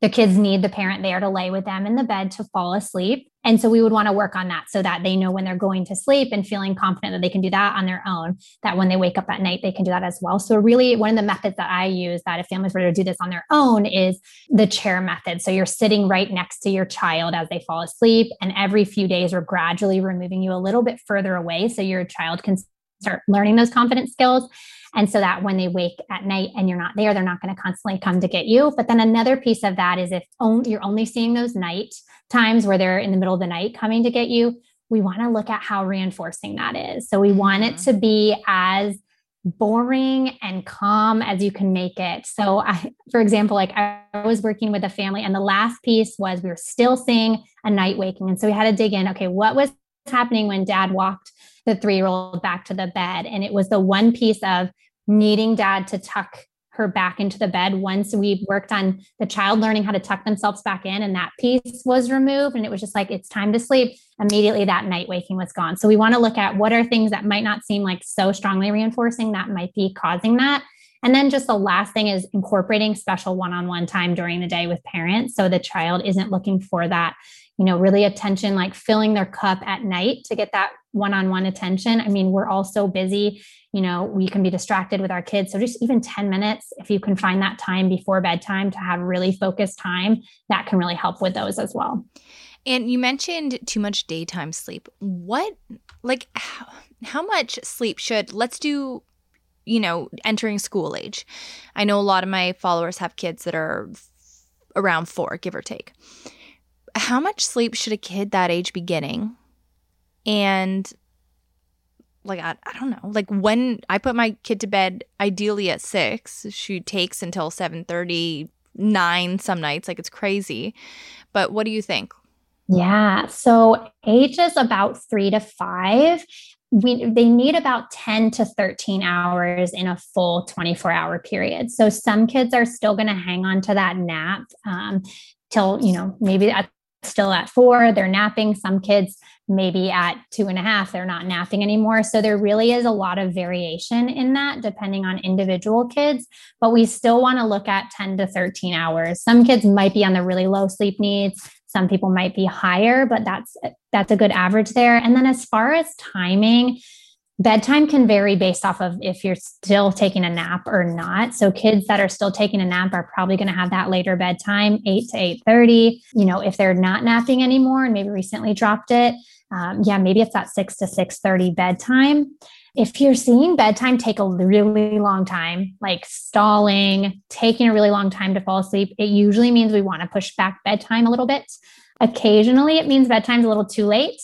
the kids need the parent there to lay with them in the bed to fall asleep. And so we would want to work on that so that they know when they're going to sleep and feeling confident that they can do that on their own, that when they wake up at night, they can do that as well. So, really, one of the methods that I use that if families were to do this on their own is the chair method. So, you're sitting right next to your child as they fall asleep. And every few days, we're gradually removing you a little bit further away so your child can start learning those confidence skills. And so that when they wake at night and you're not there, they're not going to constantly come to get you. But then another piece of that is if you're only seeing those night times where they're in the middle of the night coming to get you, we want to look at how reinforcing that is. So we want it mm-hmm. to be as boring and calm as you can make it. So I, for example, like I was working with a family and the last piece was we were still seeing a night waking. And so we had to dig in, okay, what was happening when dad walked the three year old back to the bed. And it was the one piece of needing dad to tuck her back into the bed once we worked on the child learning how to tuck themselves back in and that piece was removed. And it was just like it's time to sleep. Immediately that night waking was gone. So we want to look at what are things that might not seem like so strongly reinforcing that might be causing that. And then just the last thing is incorporating special one-on-one time during the day with parents so the child isn't looking for that you know, really attention, like filling their cup at night to get that one on one attention. I mean, we're all so busy, you know, we can be distracted with our kids. So just even 10 minutes, if you can find that time before bedtime to have really focused time, that can really help with those as well. And you mentioned too much daytime sleep. What, like, how, how much sleep should, let's do you know, entering school age. I know a lot of my followers have kids that are around four, give or take how much sleep should a kid that age be getting? And like I, I don't know. Like when i put my kid to bed ideally at six she takes until 7.39 some nights like it's crazy. But what do you think? Yeah. So age is about three to five we they need about 10 to 13 hours in a full 24 hour period. So some kids are still going to hang on to that nap um, till you know maybe at still at four, they're napping. Some kids, maybe at two and a half, they're not napping anymore. So there really is a lot of variation in that depending on individual kids. But we still want to look at 10 to 13 hours. Some kids might be on the really low sleep needs. Some people might be higher, but that's that's a good average there. And then as far as timing, bedtime can vary based off of if you're still taking a nap or not. So kids that are still taking a nap are probably going to have that later bedtime 8 to 8.30 you know if they're not napping anymore and maybe recently dropped it um, yeah maybe it's that 6 to 6.30 bedtime. If you're seeing bedtime take a really long time like stalling taking a really long time to fall asleep it usually means we want to push back bedtime a little bit. Occasionally it means bedtime's a little too late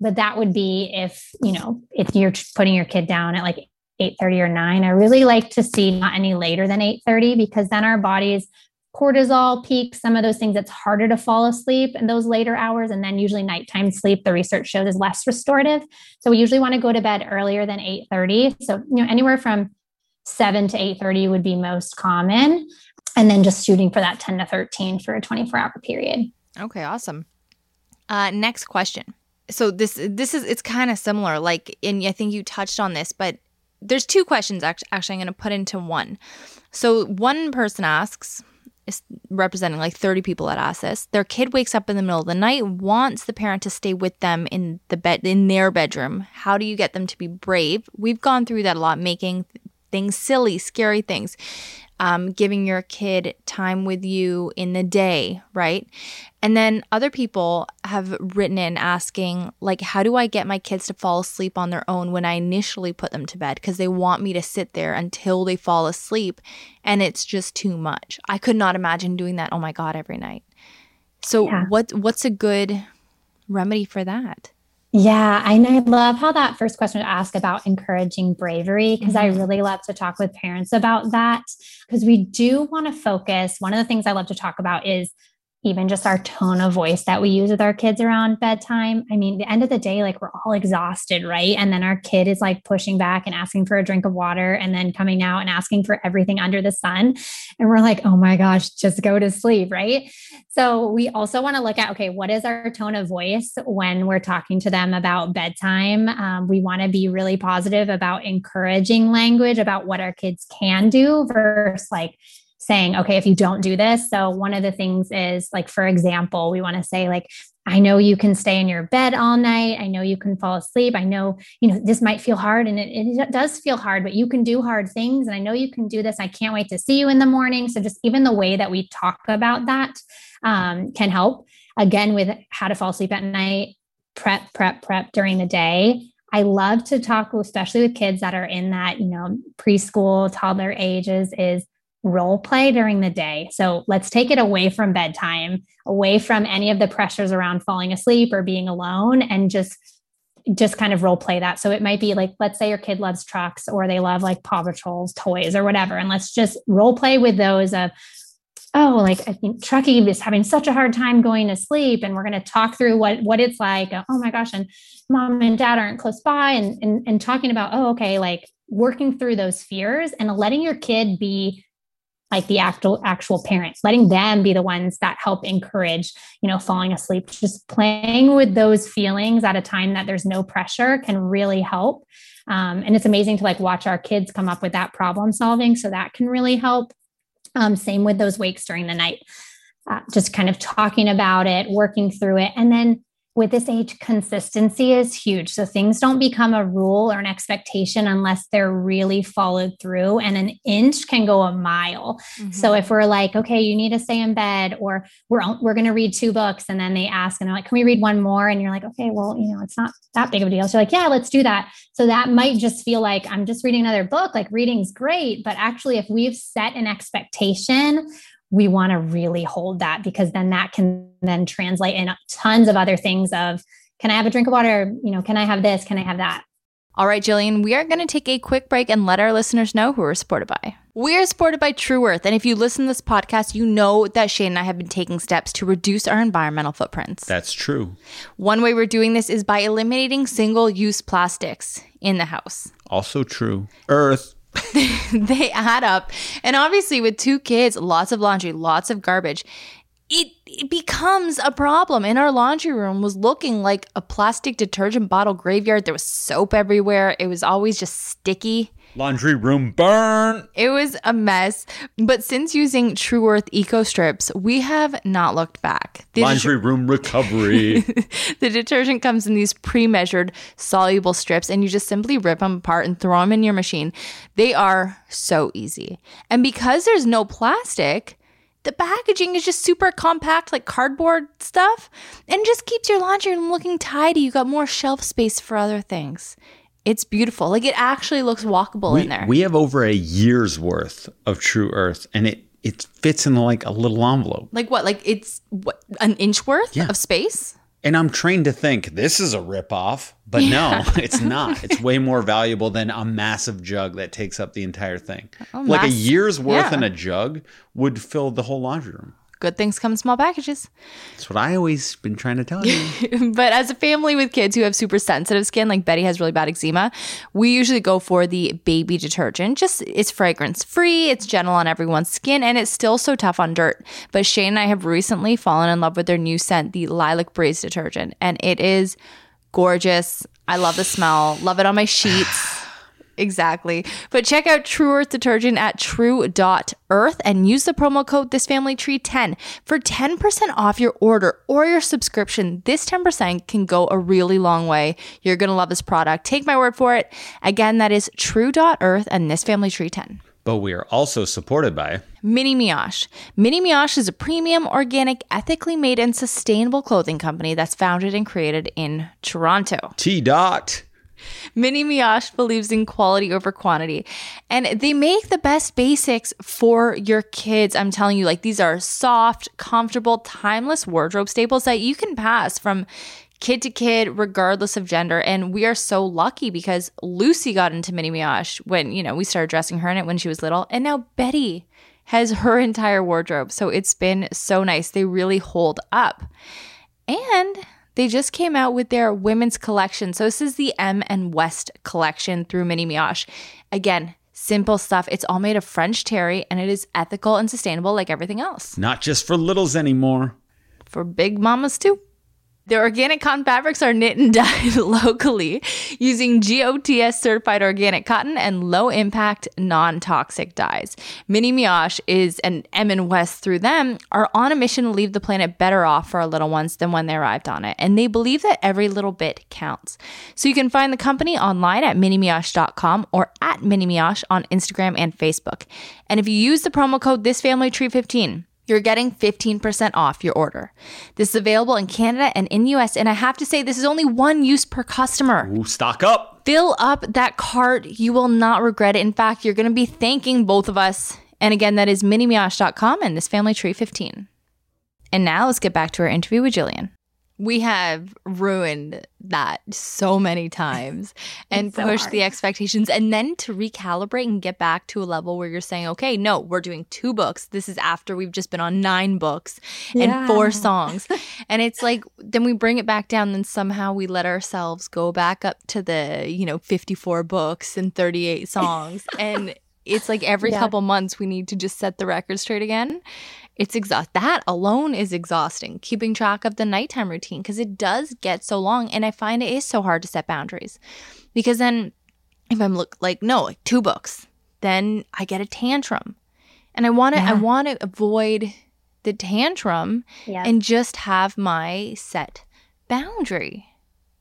but that would be if, you know, if you're putting your kid down at like 8:30 or 9. I really like to see not any later than 8:30 because then our bodies cortisol peaks, some of those things, it's harder to fall asleep in those later hours. And then usually nighttime sleep, the research shows is less restorative. So we usually want to go to bed earlier than 8:30. So, you know, anywhere from 7 to 8:30 would be most common. And then just shooting for that 10 to 13 for a 24 hour period. Okay, awesome. Uh, next question. So this this is it's kind of similar. Like, and I think you touched on this, but there's two questions actually. I'm going to put into one. So one person asks, is representing like 30 people at Asis. Their kid wakes up in the middle of the night, wants the parent to stay with them in the bed in their bedroom. How do you get them to be brave? We've gone through that a lot, making things silly, scary things um, giving your kid time with you in the day, right? And then other people have written in asking, like, how do I get my kids to fall asleep on their own when I initially put them to bed? Because they want me to sit there until they fall asleep. And it's just too much. I could not imagine doing that, oh my God, every night. So, yeah. what, what's a good remedy for that? Yeah, and I love how that first question asked about encouraging bravery because mm-hmm. I really love to talk with parents about that because we do want to focus. One of the things I love to talk about is even just our tone of voice that we use with our kids around bedtime. I mean, the end of the day, like we're all exhausted, right? And then our kid is like pushing back and asking for a drink of water and then coming out and asking for everything under the sun. And we're like, oh my gosh, just go to sleep, right? So we also want to look at, okay, what is our tone of voice when we're talking to them about bedtime? Um, we want to be really positive about encouraging language about what our kids can do versus like, saying, okay, if you don't do this. So, one of the things is like, for example, we want to say, like, I know you can stay in your bed all night. I know you can fall asleep. I know, you know, this might feel hard and it, it does feel hard, but you can do hard things. And I know you can do this. I can't wait to see you in the morning. So, just even the way that we talk about that um, can help. Again, with how to fall asleep at night, prep, prep, prep during the day. I love to talk, especially with kids that are in that, you know, preschool, toddler ages, is role play during the day. So let's take it away from bedtime, away from any of the pressures around falling asleep or being alone and just just kind of role play that. So it might be like, let's say your kid loves trucks or they love like Paw Patrol's toys or whatever. And let's just role play with those of, oh, like I think Truckee is having such a hard time going to sleep. And we're going to talk through what, what it's like. Oh my gosh. And mom and dad aren't close by and, and, and talking about, oh, okay, like working through those fears and letting your kid be like the actual actual parents letting them be the ones that help encourage you know falling asleep. Just playing with those feelings at a time that there's no pressure can really help. Um, and it's amazing to like watch our kids come up with that problem solving so that can really help. Um, same with those wakes during the night. Uh, just kind of talking about it working through it and then with this age, consistency is huge. So things don't become a rule or an expectation unless they're really followed through. And an inch can go a mile. Mm-hmm. So if we're like, okay, you need to stay in bed, or we're we're going to read two books, and then they ask, and they're like, can we read one more? And you're like, okay, well, you know, it's not that big of a deal. So you're like, yeah, let's do that. So that might just feel like I'm just reading another book. Like reading's great, but actually, if we've set an expectation we want to really hold that because then that can then translate in tons of other things of can i have a drink of water you know can i have this can i have that all right jillian we are going to take a quick break and let our listeners know who we're supported by we are supported by Tru Earth, and if you listen to this podcast, you know that Shane and I have been taking steps to reduce our environmental footprints. That's true. One way we're doing this is by eliminating single use plastics in the house. Also true. Earth they add up. And obviously, with two kids, lots of laundry, lots of garbage, it, it becomes a problem. And our laundry room was looking like a plastic detergent bottle graveyard. There was soap everywhere, it was always just sticky. Laundry room burn. It was a mess. But since using Tru Earth Eco Strips, we have not looked back. The Laundry room recovery. the detergent comes in these pre measured soluble strips, and you just simply rip them apart and throw them in your machine. They are so easy. And because there's no plastic, the packaging is just super compact, like cardboard stuff, and just keeps your laundry room looking tidy. You got more shelf space for other things. It's beautiful. Like it actually looks walkable we, in there. We have over a year's worth of Tru Earth, and it it fits in like a little envelope. Like what? Like it's what an inch worth yeah. of space. And I'm trained to think this is a ripoff, but yeah. no, it's not. It's way more valuable than a massive jug that takes up the entire thing. Oh, like mass- a year's worth yeah. in a jug would fill the whole laundry room good things come in small packages. That's what I always been trying to tell you. but as a family with kids who have super sensitive skin, like Betty has really bad eczema, we usually go for the baby detergent. Just it's fragrance free, it's gentle on everyone's skin, and it's still so tough on dirt. But Shane and I have recently fallen in love with their new scent, the Lilac Breeze detergent, and it is gorgeous. I love the smell. Love it on my sheets. Exactly. But check out Tru Earth detergent at tru.earth and use the promo code thisfamilytree10 for 10% off your order or your subscription. This 10% can go a really long way. You're going to love this product. Take my word for it. Again, that is tru.earth and this family tree 10. But we are also supported by Mini Mioche. Mini Mioche is a premium, organic, ethically made, and sustainable clothing company that's founded and created in Toronto. T. Dot. Mini Mioche believes in quality over quantity. And they make the best basics for your kids. I'm telling you, like these are soft, comfortable, timeless wardrobe staples that you can pass from kid to kid, regardless of gender. And we are so lucky because Lucy got into Mini Mioche when, you know, we started dressing her in it when she was little. And now Betty has her entire wardrobe. So it's been so nice. They really hold up. And they just came out with their women's collection. So this is the M and West collection through Mini Mioche. Again, simple stuff. It's all made of French terry and it is ethical and sustainable like everything else. Not just for littles anymore. For big mamas too. The organic cotton fabrics are knit and dyed locally using GOTS certified organic cotton and low impact, non toxic dyes. Mini Mioche is an M and West through them are on a mission to leave the planet better off for our little ones than when they arrived on it. And they believe that every little bit counts. So you can find the company online at minimioche.com or at Mini Mioche on Instagram and Facebook. And if you use the promo code ThisFamilyTree15, you're getting 15% off your order. This is available in Canada and in US, and I have to say, this is only one use per customer. Ooh, stock up. Fill up that cart. You will not regret it. In fact, you're going to be thanking both of us. And again, that is minimioche.com and this family tree 15. And now let's get back to our interview with Jillian we have ruined that so many times and so pushed hard. the expectations and then to recalibrate and get back to a level where you're saying okay no we're doing two books this is after we've just been on nine books yeah. and four songs and it's like then we bring it back down then somehow we let ourselves go back up to the you know 54 books and 38 songs and it's like every yeah. couple months we need to just set the record straight again it's exhaust that alone is exhausting keeping track of the nighttime routine because it does get so long and i find it is so hard to set boundaries. Because then if i'm look like no like two books then i get a tantrum. And i want to yeah. i want to avoid the tantrum and just have my set boundary.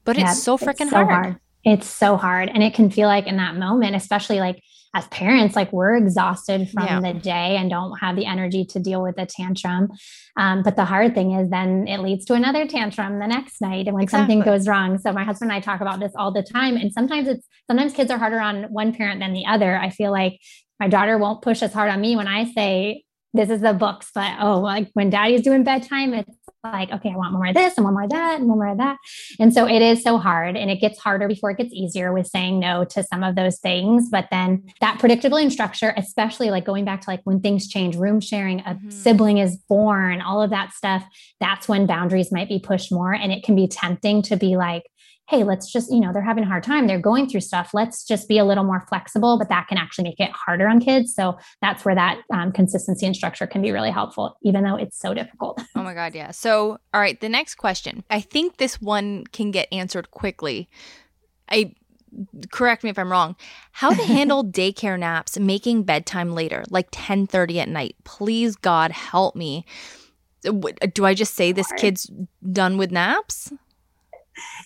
But yeah, it's so freaking so hard. hard. It's so hard and it can feel like in that moment especially like as parents, like we're exhausted from yeah. the day and don't have the energy to deal with a tantrum. Um, but the hard thing is then it leads to another tantrum the next night and when exactly. something goes wrong. So my husband and I talk about this all the time. And sometimes it's sometimes kids are harder on one parent than the other. I feel like my daughter won't push as hard on me when I say, this is the books, but oh, like when daddy's doing bedtime, it's like, okay, I want more of this and one more of that and one more of that. And so it is so hard and it gets harder before it gets easier with saying no to some of those things. But then that predictability and structure, especially like going back to like when things change, room sharing, a mm-hmm. sibling is born, all of that stuff, that's when boundaries might be pushed more. And it can be tempting to be like, hey, let's just, you know, they're having a hard time, they're going through stuff. Let's just be a little more flexible, but that can actually make it harder on kids. So that's where that um, consistency and structure can be really helpful, even though it's so difficult. Oh my God. Yeah. So, all right, the next question. I think this one can get answered quickly. I correct me if I'm wrong. How to handle daycare naps, making bedtime later, like 10:30 at night. Please God help me. Do I just say this kid's done with naps?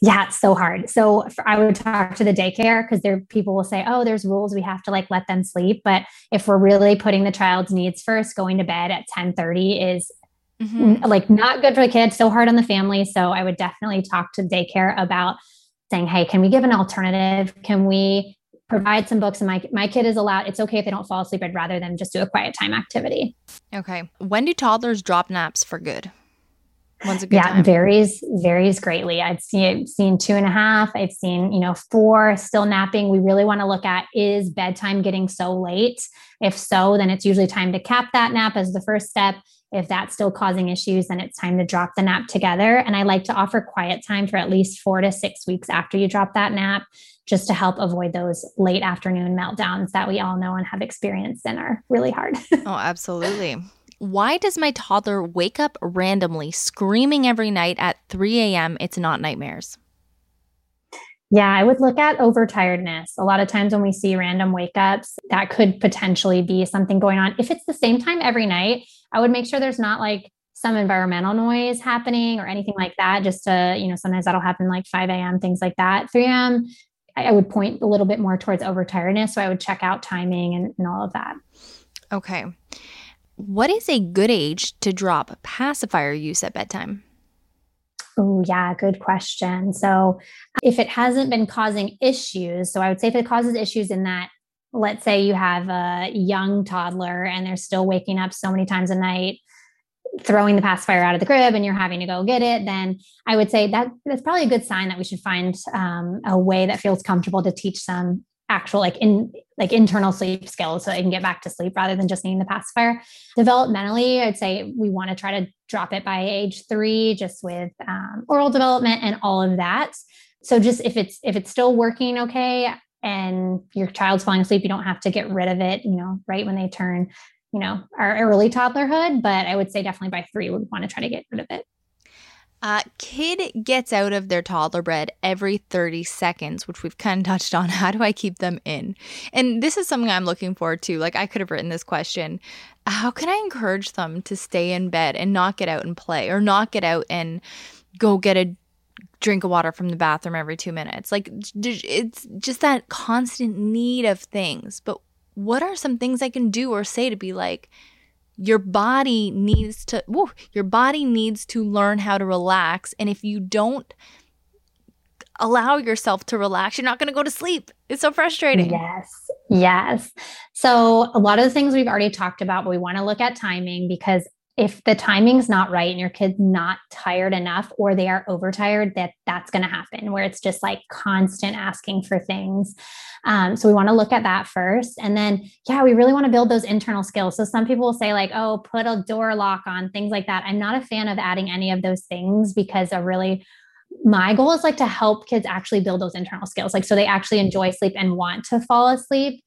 Yeah, it's so hard. So I would talk to the daycare because there people will say, "Oh, there's rules. We have to like let them sleep." But if we're really putting the child's needs first, going to bed at ten thirty is mm-hmm. like not good for the kid. So hard on the family. So I would definitely talk to daycare about saying, "Hey, can we give an alternative? Can we provide some books?" And my my kid is allowed. It's okay if they don't fall asleep. I'd rather them just do a quiet time activity. Okay. When do toddlers drop naps for good? When's a good yeah, time? varies varies greatly. I've seen seen two and a half. I've seen you know four still napping. We really want to look at is bedtime getting so late. If so, then it's usually time to cap that nap as the first step. If that's still causing issues, then it's time to drop the nap together. And I like to offer quiet time for at least four to six weeks after you drop that nap, just to help avoid those late afternoon meltdowns that we all know and have experienced and are really hard. oh, absolutely. Why does my toddler wake up randomly, screaming every night at 3 a.m.? It's not nightmares. Yeah, I would look at overtiredness. A lot of times when we see random wake ups, that could potentially be something going on. If it's the same time every night, I would make sure there's not like some environmental noise happening or anything like that. Just to, you know, sometimes that'll happen like 5 a.m., things like that. 3 a.m., I would point a little bit more towards overtiredness. So I would check out timing and, and all of that. Okay. What is a good age to drop pacifier use at bedtime? Oh, yeah, good question. So, if it hasn't been causing issues, so I would say if it causes issues in that, let's say you have a young toddler and they're still waking up so many times a night, throwing the pacifier out of the crib and you're having to go get it, then I would say that that's probably a good sign that we should find um, a way that feels comfortable to teach some actual like in like internal sleep skills so they can get back to sleep rather than just needing the pacifier. Developmentally i'd say we want to try to drop it by age three just with um, oral development and all of that. So just if it's if it's still working okay and your child's falling asleep you don't have to get rid of it you know right when they turn you know our early toddlerhood but i would say definitely by three we would want to try to get rid of it uh, kid gets out of their toddler bed every 30 seconds, which we've kind of touched on. How do I keep them in? And this is something I'm looking forward to. Like, I could have written this question How can I encourage them to stay in bed and not get out and play or not get out and go get a drink of water from the bathroom every two minutes? Like, it's just that constant need of things. But what are some things I can do or say to be like, your body needs to woo, your body needs to learn how to relax. And if you don't allow yourself to relax you're not going to go to sleep. It's so frustrating. Yes. Yes. So a lot of the things we've already talked about we want to look at timing because if the timing's not right and your kid's not tired enough or they are overtired that that's going to happen where it's just like constant asking for things. Um, so we want to look at that first. And then yeah we really want to build those internal skills. So some people will say like oh put a door lock on things like that. I'm not a fan of adding any of those things because a really my goal is like to help kids actually build those internal skills. Like so they actually enjoy sleep and want to fall asleep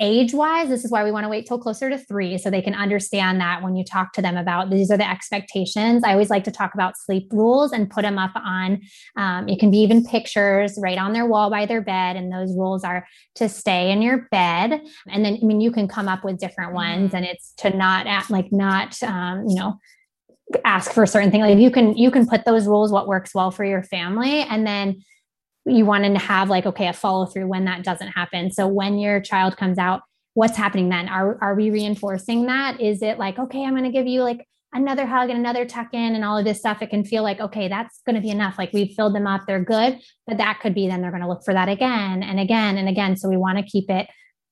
age wise, this is why we want to wait till closer to three so they can understand that when you talk to them about these are the expectations. I always like to talk about sleep rules and put them up on, um, it can be even pictures right on their wall by their bed. And those rules are to stay in your bed. And then, I mean, you can come up with different ones and it's to not act like not, um, you know, ask for certain thing like you can you can put those rules what works well for your family and then you want to have like okay a follow through when that doesn't happen. So when your child comes out what's happening then? Are, are we reinforcing that? Is it like okay i'm going to give you like another hug and another tuck in and all of this stuff? It can feel like okay that's going to be enough. Like we've filled them up they're good but that could be then they're going to look for that again and again and again. So we want to keep it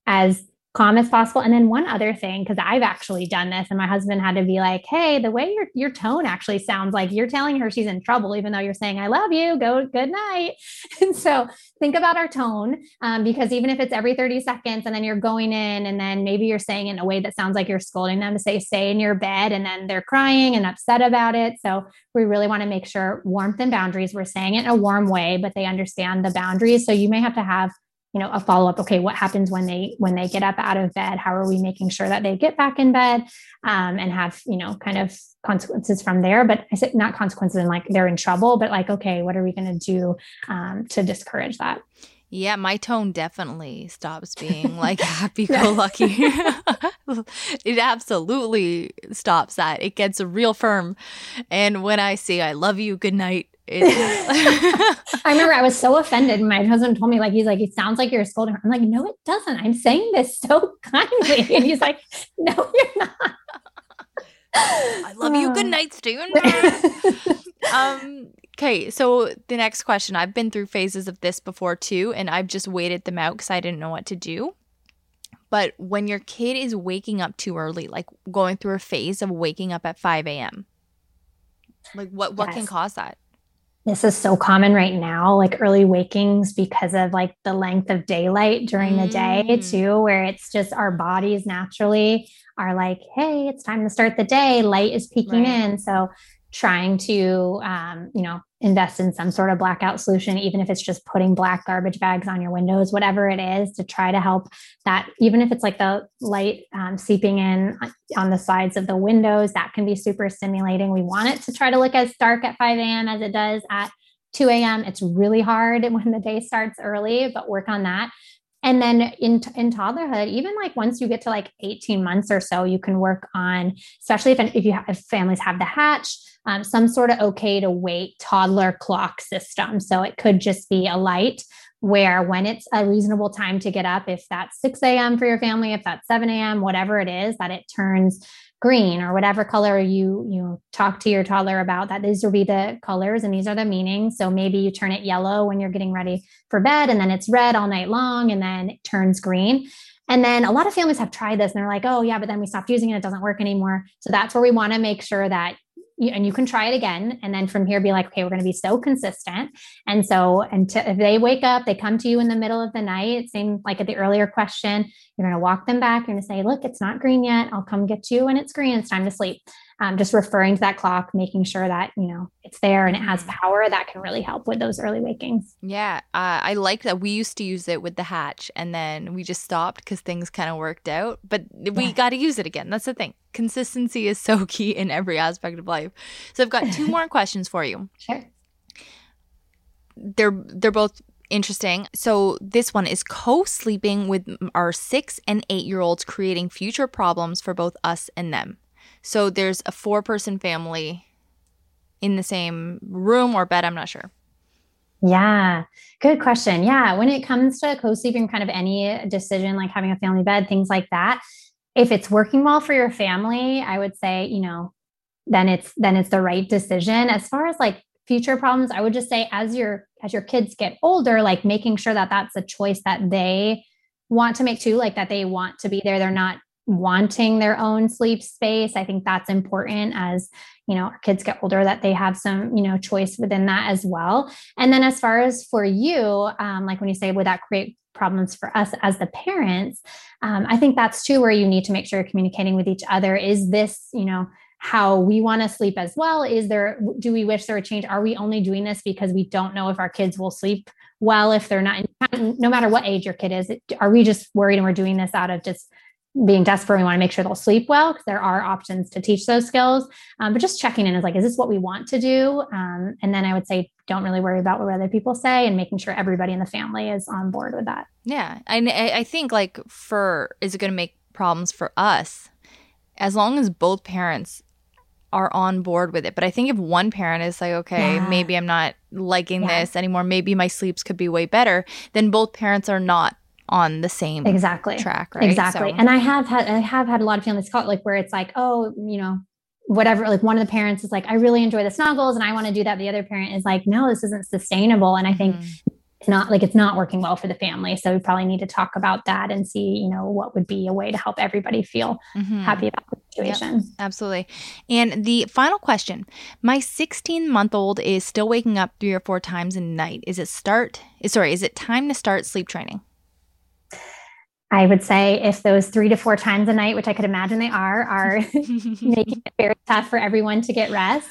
as calm as possible. And then one other thing, because I've actually done this, and my husband had to be like, "Hey, the way your your tone actually sounds like you're telling her she's in trouble, even though you're saying I love you. Go good night." And so think about our tone, um, because even if it's every 30 seconds, and then you're going in, and then maybe you're saying in a way that sounds like you're scolding them to say "stay in your bed," and then they're crying and upset about it. So we really want to make sure warmth and boundaries. We're saying it in a warm way, but they understand the boundaries. So you may have to have you know a follow up okay what happens when they when they get up out of bed how are we making sure that they get back in bed um, and have you know kind of consequences from there but i said not consequences and like they're in trouble but like okay what are we going to do um, to discourage that yeah, my tone definitely stops being like happy go lucky. it absolutely stops that. It gets real firm. And when I say I love you, good night, I remember I was so offended. My husband told me, like, he's like, it sounds like you're scolding her. I'm like, no, it doesn't. I'm saying this so kindly. And he's like, no, you're not. I love you. Good night, Steven. um, okay, so the next question. I've been through phases of this before too, and I've just waited them out because I didn't know what to do. But when your kid is waking up too early, like going through a phase of waking up at 5 a.m., Like what what yes. can cause that? This is so common right now, like early wakings because of like the length of daylight during mm. the day mm. too, where it's just our bodies naturally are like, hey, it's time to start the day. Light is peeking right. in. So trying to um, you know invest in some sort of blackout solution even if it's just putting black garbage bags on your windows whatever it is to try to help that even if it's like the light um, seeping in on the sides of the windows that can be super stimulating we want it to try to look as dark at 5 a.m as it does at 2 a.m. It's really hard when the day starts early, but work on that. And then in, in toddlerhood, even like once you get to like 18 months or so, you can work on, especially if, if you have, if families have the hatch, um, some sort of okay to wait toddler clock system. So it could just be a light where when it's a reasonable time to get up, if that's 6 a.m. for your family, if that's 7 a.m., whatever it is, that it turns green or whatever color you you talk to your toddler about that these will be the colors and these are the meanings. So maybe you turn it yellow when you're getting ready for bed and then it's red all night long and then it turns green. And then a lot of families have tried this and they're like oh yeah but then we stopped using it. It doesn't work anymore. So that's where we want to make sure that and you can try it again and then from here be like okay we're going to be so consistent. And so until if they wake up they come to you in the middle of the night same like at the earlier question you're going to walk them back you're going to say look it's not green yet. I'll come get you when it's green. It's time to sleep um, just referring to that clock making sure that you know it's there and it has mm-hmm. power that can really help with those early wakings yeah uh, i like that we used to use it with the hatch and then we just stopped because things kind of worked out but we yeah. got to use it again that's the thing consistency is so key in every aspect of life so i've got two more questions for you sure they're they're both interesting. So this one is co-sleeping with our 6 and 8 year olds creating future problems for both us and them. So there's a four person family in the same room or bed. I'm not sure. Yeah, good question. Yeah, when it comes to co sleeping, kind of any decision like having a family bed, things like that, if it's working well for your family, I would say, you know, then it's then it's the right decision. As far as like future problems, I would just say as your as your kids get older, like making sure that that's a choice that they want to make too, like that they want to be there. They're not wanting their own sleep space. I think that's important as you know our kids get older that they have some you know choice within that as well. And then as far as for you um, like when you say would that create problems for us as the parents? Um, i think that's too where you need to make sure you're communicating with each other. Is this you know how we want to sleep as well? Is there do we wish there a change? Are we only doing this because we don't know if our kids will sleep well if they're not in no matter what age your kid is are we just worried and we're doing this out of just being desperate, we want to make sure they'll sleep well because there are options to teach those skills. Um, but just checking in is like, is this what we want to do? Um, and then I would say, don't really worry about what other people say and making sure everybody in the family is on board with that. Yeah. I, I think like for, is it going to make problems for us? As long as both parents are on board with it. But I think if one parent is like, okay, yeah. maybe I'm not liking yeah. this anymore, maybe my sleeps could be way better, then both parents are not on the same exactly track, right? Exactly. So. And I have had I have had a lot of families call it like where it's like, oh, you know, whatever. Like one of the parents is like, I really enjoy the snuggles and I want to do that. The other parent is like, no, this isn't sustainable. And I think mm-hmm. it's not like it's not working well for the family. So we probably need to talk about that and see, you know, what would be a way to help everybody feel mm-hmm. happy about the situation. Yep, absolutely. And the final question: My 16 month old is still waking up three or four times a night. Is it start? Sorry, is it time to start sleep training? I would say if those three to four times a night, which I could imagine they are, are making it very tough for everyone to get rest.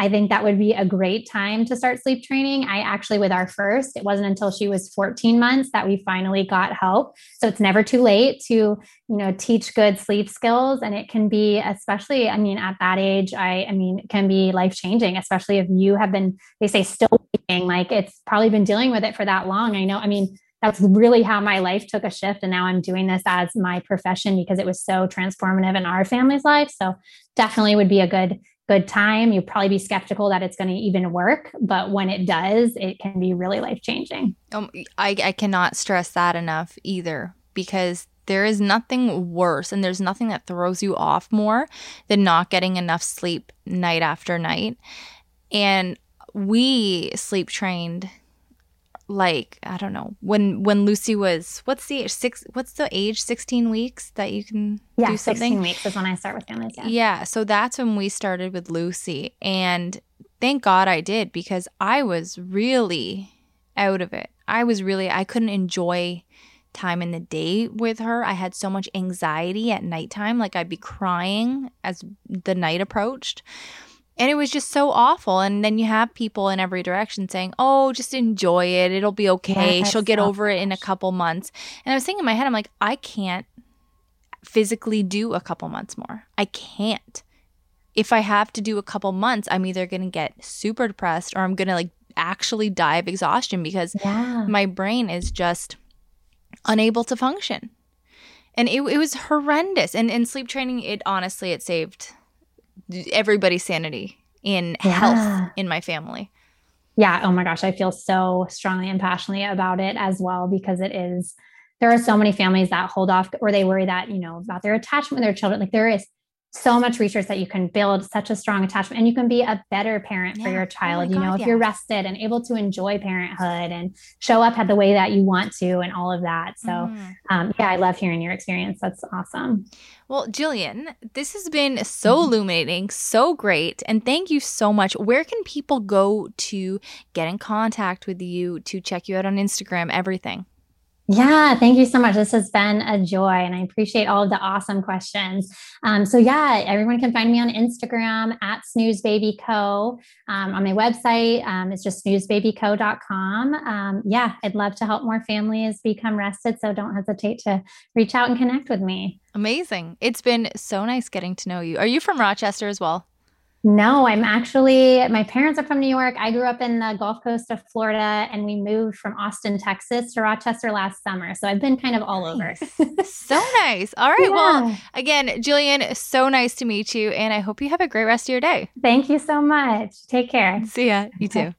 I think that would be a great time to start sleep training. I actually, with our first, it wasn't until she was 14 months that we finally got help. So it's never too late to, you know, teach good sleep skills. And it can be, especially, I mean, at that age, I, I mean, it can be life changing, especially if you have been, they say, still waking, like it's probably been dealing with it for that long. I know, I mean, that's really how my life took a shift and now i'm doing this as my profession because it was so transformative in our family's life so definitely would be a good good time. You'll probably be skeptical that it's going to even work but when it does it can be really life changing um, I, I cannot stress that enough either because there is nothing worse and there's nothing that throws you off more than not getting enough sleep night after night. And we sleep trained like I don't know when when Lucy was what's the age six what's the age sixteen weeks that you can yeah, do something. Sixteen weeks is when I start with families. Yeah. Yeah. So that's when we started with Lucy, and thank God I did because I was really out of it. I was really, I couldn't enjoy time in the day with her. I had so much anxiety at nighttime. Like I'd be crying as the night approached. And it was just so awful. And then you have people in every direction saying, Oh, just enjoy it. It'll be okay. She'll get oh, over it in a couple months. And I was thinking in my head, I'm like, I can't physically do a couple months more. I can't. If I have to do a couple months, I'm either going to get super depressed or I'm going to like actually die of exhaustion because yeah. my brain is just unable to function. And it, it was horrendous. And in sleep training, it honestly, it saved everybody's sanity in yeah. health in my family. Yeah. Oh my gosh. I feel so strongly and passionately about it as well because it is, there are so many families that hold off or they worry that, you know, about their attachment with their children. Like there is so much research that you can build such a strong attachment and you can be a better parent yeah. for your oh child oh you God, know if yeah. you're rested and able to enjoy parenthood and show up at the way that you want to and all of that so mm. um, yeah i love hearing your experience that's awesome well jillian this has been so mm-hmm. illuminating so great and thank you so much where can people go to get in contact with you to check you out on instagram everything yeah, thank you so much. This has been a joy, and I appreciate all of the awesome questions. Um, so, yeah, everyone can find me on Instagram at snoozebabyco. Um, on my website, um, it's just snoozebabyco.com. Um, yeah, I'd love to help more families become rested. So, don't hesitate to reach out and connect with me. Amazing. It's been so nice getting to know you. Are you from Rochester as well? No, I'm actually, my parents are from New York. I grew up in the Gulf Coast of Florida and we moved from Austin, Texas to Rochester last summer. So I've been kind of all nice. over. so nice. All right. Yeah. Well, again, Jillian, so nice to meet you. And I hope you have a great rest of your day. Thank you so much. Take care. See ya. You too.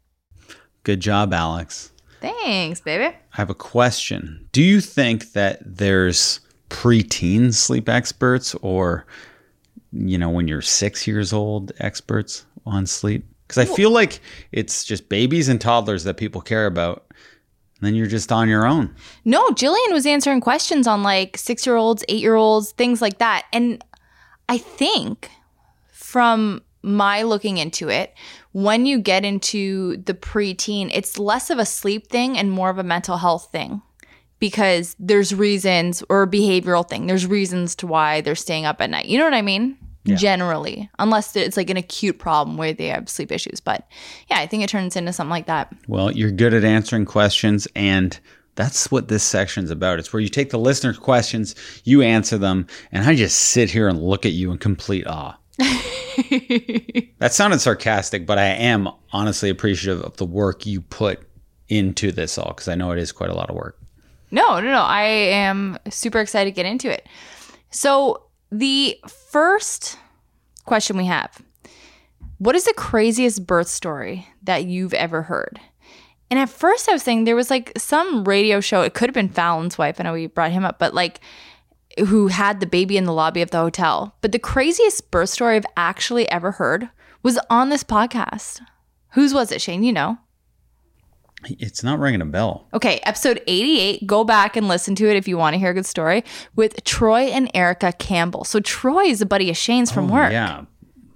Good job, Alex. Thanks, baby. I have a question. Do you think that there's preteen sleep experts or you know, when you're six years old, experts on sleep? Because I feel like it's just babies and toddlers that people care about. And then you're just on your own. No, Jillian was answering questions on like six year olds, eight year olds, things like that. And I think from my looking into it, when you get into the preteen, it's less of a sleep thing and more of a mental health thing because there's reasons or a behavioral thing. There's reasons to why they're staying up at night. You know what I mean? Yeah. Generally, unless it's like an acute problem where they have sleep issues. But yeah, I think it turns into something like that. Well, you're good at answering questions and that's what this section's about. It's where you take the listener's questions, you answer them, and I just sit here and look at you in complete awe. that sounded sarcastic, but I am honestly appreciative of the work you put into this all because I know it is quite a lot of work. No, no, no. I am super excited to get into it. So, the first question we have What is the craziest birth story that you've ever heard? And at first, I was saying there was like some radio show, it could have been Fallon's wife. I know we brought him up, but like who had the baby in the lobby of the hotel. But the craziest birth story I've actually ever heard was on this podcast. Whose was it, Shane? You know? It's not ringing a bell. Okay, episode 88. Go back and listen to it if you want to hear a good story with Troy and Erica Campbell. So Troy is a buddy of Shane's from oh, work. Yeah.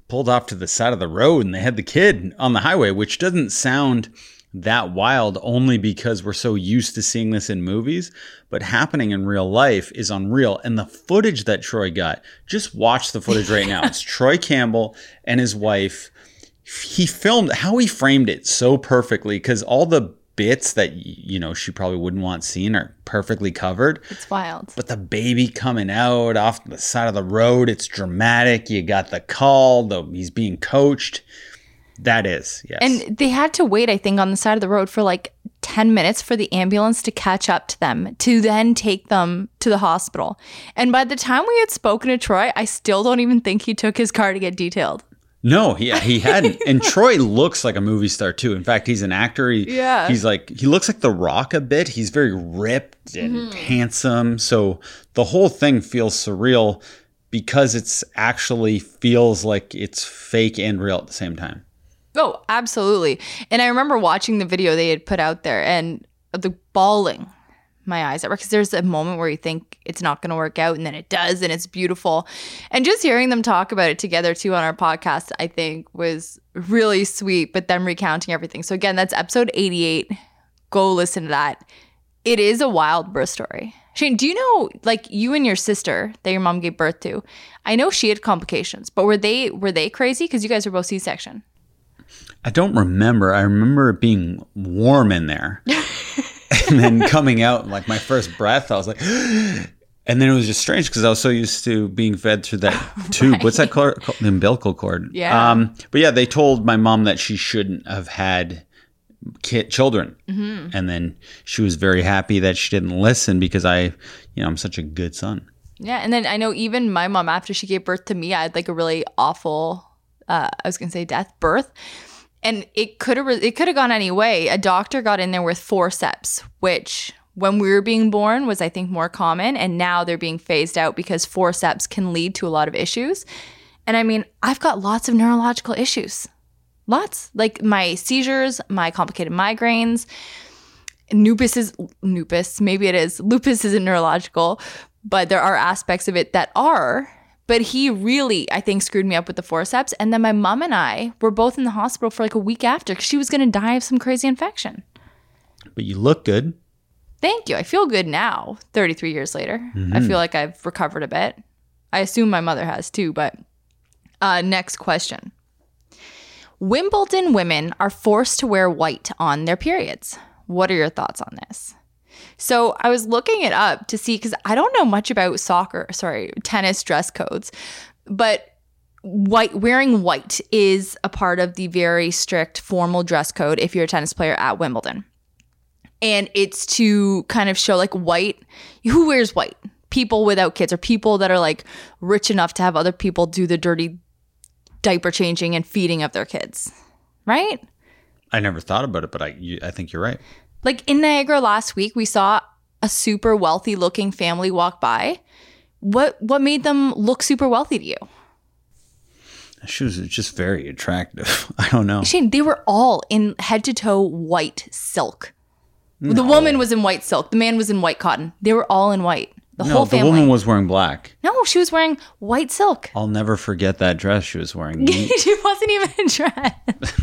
Pulled off to the side of the road and they had the kid on the highway, which doesn't sound that wild only because we're so used to seeing this in movies, but happening in real life is unreal. And the footage that Troy got, just watch the footage right now. it's Troy Campbell and his wife he filmed how he framed it so perfectly because all the bits that you know she probably wouldn't want seen are perfectly covered. It's wild. But the baby coming out off the side of the road, it's dramatic. You got the call, the he's being coached. That is, yes. And they had to wait, I think, on the side of the road for like 10 minutes for the ambulance to catch up to them to then take them to the hospital. And by the time we had spoken to Troy, I still don't even think he took his car to get detailed. No, yeah, he, hadn't. and Troy looks like a movie star too. In fact, he's an actor. He, yeah. He's like he looks like The Rock a bit. He's very ripped and mm-hmm. handsome. So the whole thing feels surreal because it's actually feels like it's fake and real at the same time. Oh, absolutely. And I remember watching the video they had put out there and the bawling my eyes at work because there's a moment where you think it's not going to work out and then it does and it's beautiful. And just hearing them talk about it together too on our podcast, I think was really sweet, but them recounting everything. So again, that's episode 88. Go listen to that. It is a wild birth story. Shane, do you know like you and your sister that your mom gave birth to? I know she had complications, but were they were they crazy cuz you guys were both C-section? I don't remember. I remember it being warm in there. and then coming out like my first breath, I was like, and then it was just strange because I was so used to being fed through that tube. What's that called? The umbilical cord. Yeah. Um, but yeah, they told my mom that she shouldn't have had kid children, Mm-hmm. and then she was very happy that she didn't listen because I, you know, I'm such a good son. Yeah, and then I know even my mom after she gave birth to me, I had like a really awful uh I was going to say death birth. And it could have it could have gone any way. A doctor got in there with forceps, which when we were being born was I think more common and now they're being phased out because forceps can lead to a lot of issues. And I mean, I've got lots of neurological issues. Lots. Like my seizures, my complicated migraines, lupus is lupus maybe it is lupus isn't neurological but there are aspects of it that are but he really i think screwed me up with the forceps and then my mom and i were both in the hospital for like a week after because she was going to die of some crazy infection But you look good. thank you. I feel good now 33 years later. I feel like i've recovered a bit. I assume my mother has too but uh, next question. Wimbledon women are forced to wear white on their periods. What are your thoughts on this? So I was looking it up to see because I don't know much about soccer, sorry, tennis dress codes, but white wearing white is a part of the very strict formal dress code if you're a tennis player at Wimbledon. And it's to kind of show like white, who wears white? People without kids or people that are like rich enough to have other people do the dirty diaper changing and feeding of their kids. Right? I never thought about it, but I, you, I think you're right. Like in Niagara last week, we saw a super wealthy looking family walk by. What what made them look super wealthy to you? She was just very attractive. I don't know. Shane, they were all in head to toe white silk. The woman was in white silk. The man was in white cotton. They were all in white. The No, whole the family. woman was wearing black. no, she was wearing white silk. I'll never forget that dress she was wearing. She wasn't even dressed.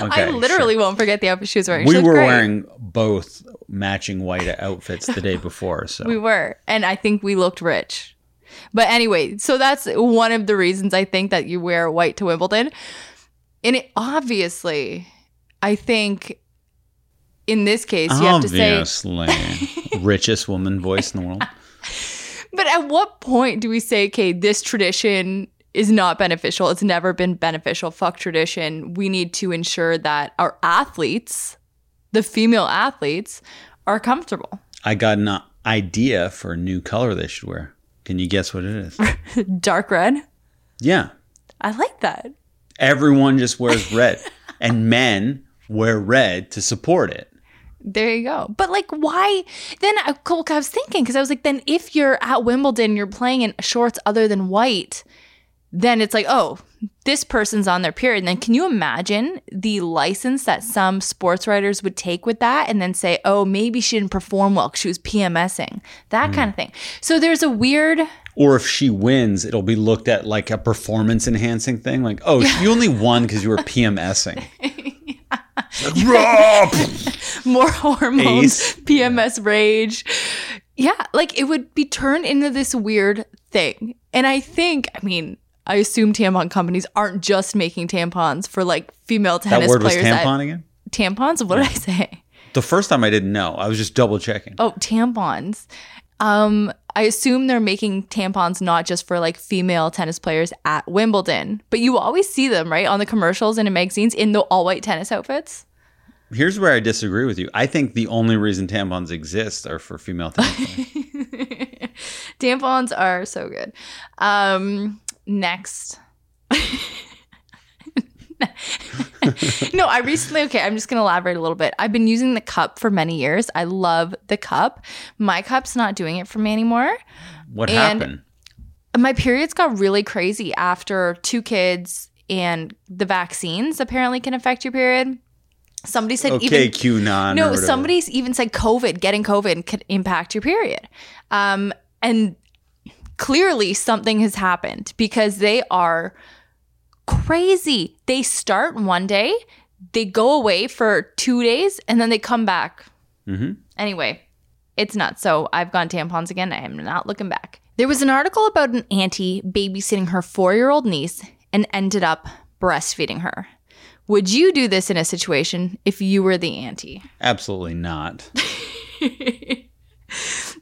I Okay, literally won't forget the outfit she was wearing. we were great. wearing both matching white outfits the day before, so We were. And I think we looked rich. But anyway, so that's one of the reasons I think that you wear white to Wimbledon. And it obviously, I think in this case, you have to say, obviously richest woman voice in the world. but at what point do we say, okay, this tradition is not beneficial? It's never been beneficial. Fuck tradition. We need to ensure that our athletes, the female athletes, are comfortable. I got an idea for a new color they should wear. Can you guess what it is? Dark red. yeah, I like that. everyone just wears red, and men wear red to support it. There you go. But like, why? Then I, I was thinking because I was like, then if you're at Wimbledon, you're playing in shorts other than white, then it's like, oh, this person's on their period. And then can you imagine the license that some sports writers would take with that and then say, oh, maybe she didn't perform well because she was PMSing, that hmm. kind of thing. So there's a weird. Or if she wins, it'll be looked at like a performance enhancing thing. Like, oh, you only won because you were PMSing. more hormones, Ace. PMS rage. Yeah, like it would be turned into this weird thing. And I think, I mean, I assume tampon companies aren't just making tampons for like female tennis That word was players. that- tampon again? tampons? What did I say? The first time I didn't know. I was just double checking. Oh, tampons. Um, I assume they're making tampons not just for like female tennis players at Wimbledon, but you always see them, right? On the commercials and in magazines in the all white tennis outfits. Here's where I disagree with you. I think the only reason tampons exist are for female players. Tampons are so good. Um, next. no, I recently, okay, I'm just going to elaborate a little bit. I've been using the cup for many years. I love the cup. My cup's not doing it for me anymore. What And- happened? My periods got really crazy after two kids and the vaccines apparently can affect your period. Somebody said Okay, even QAnon. no, somebody's even said COVID, getting COVID could impact your period. Um, and clearly something has happened because they are crazy. They start one day, they go away for two days, and then they come back. Mhm. Anyway, it's nuts. So I've gone tampons again. I am not looking back. There was an article about an auntie babysitting her four year old niece and ended up breastfeeding her. Would you do this in a situation if you were the auntie? Absolutely not.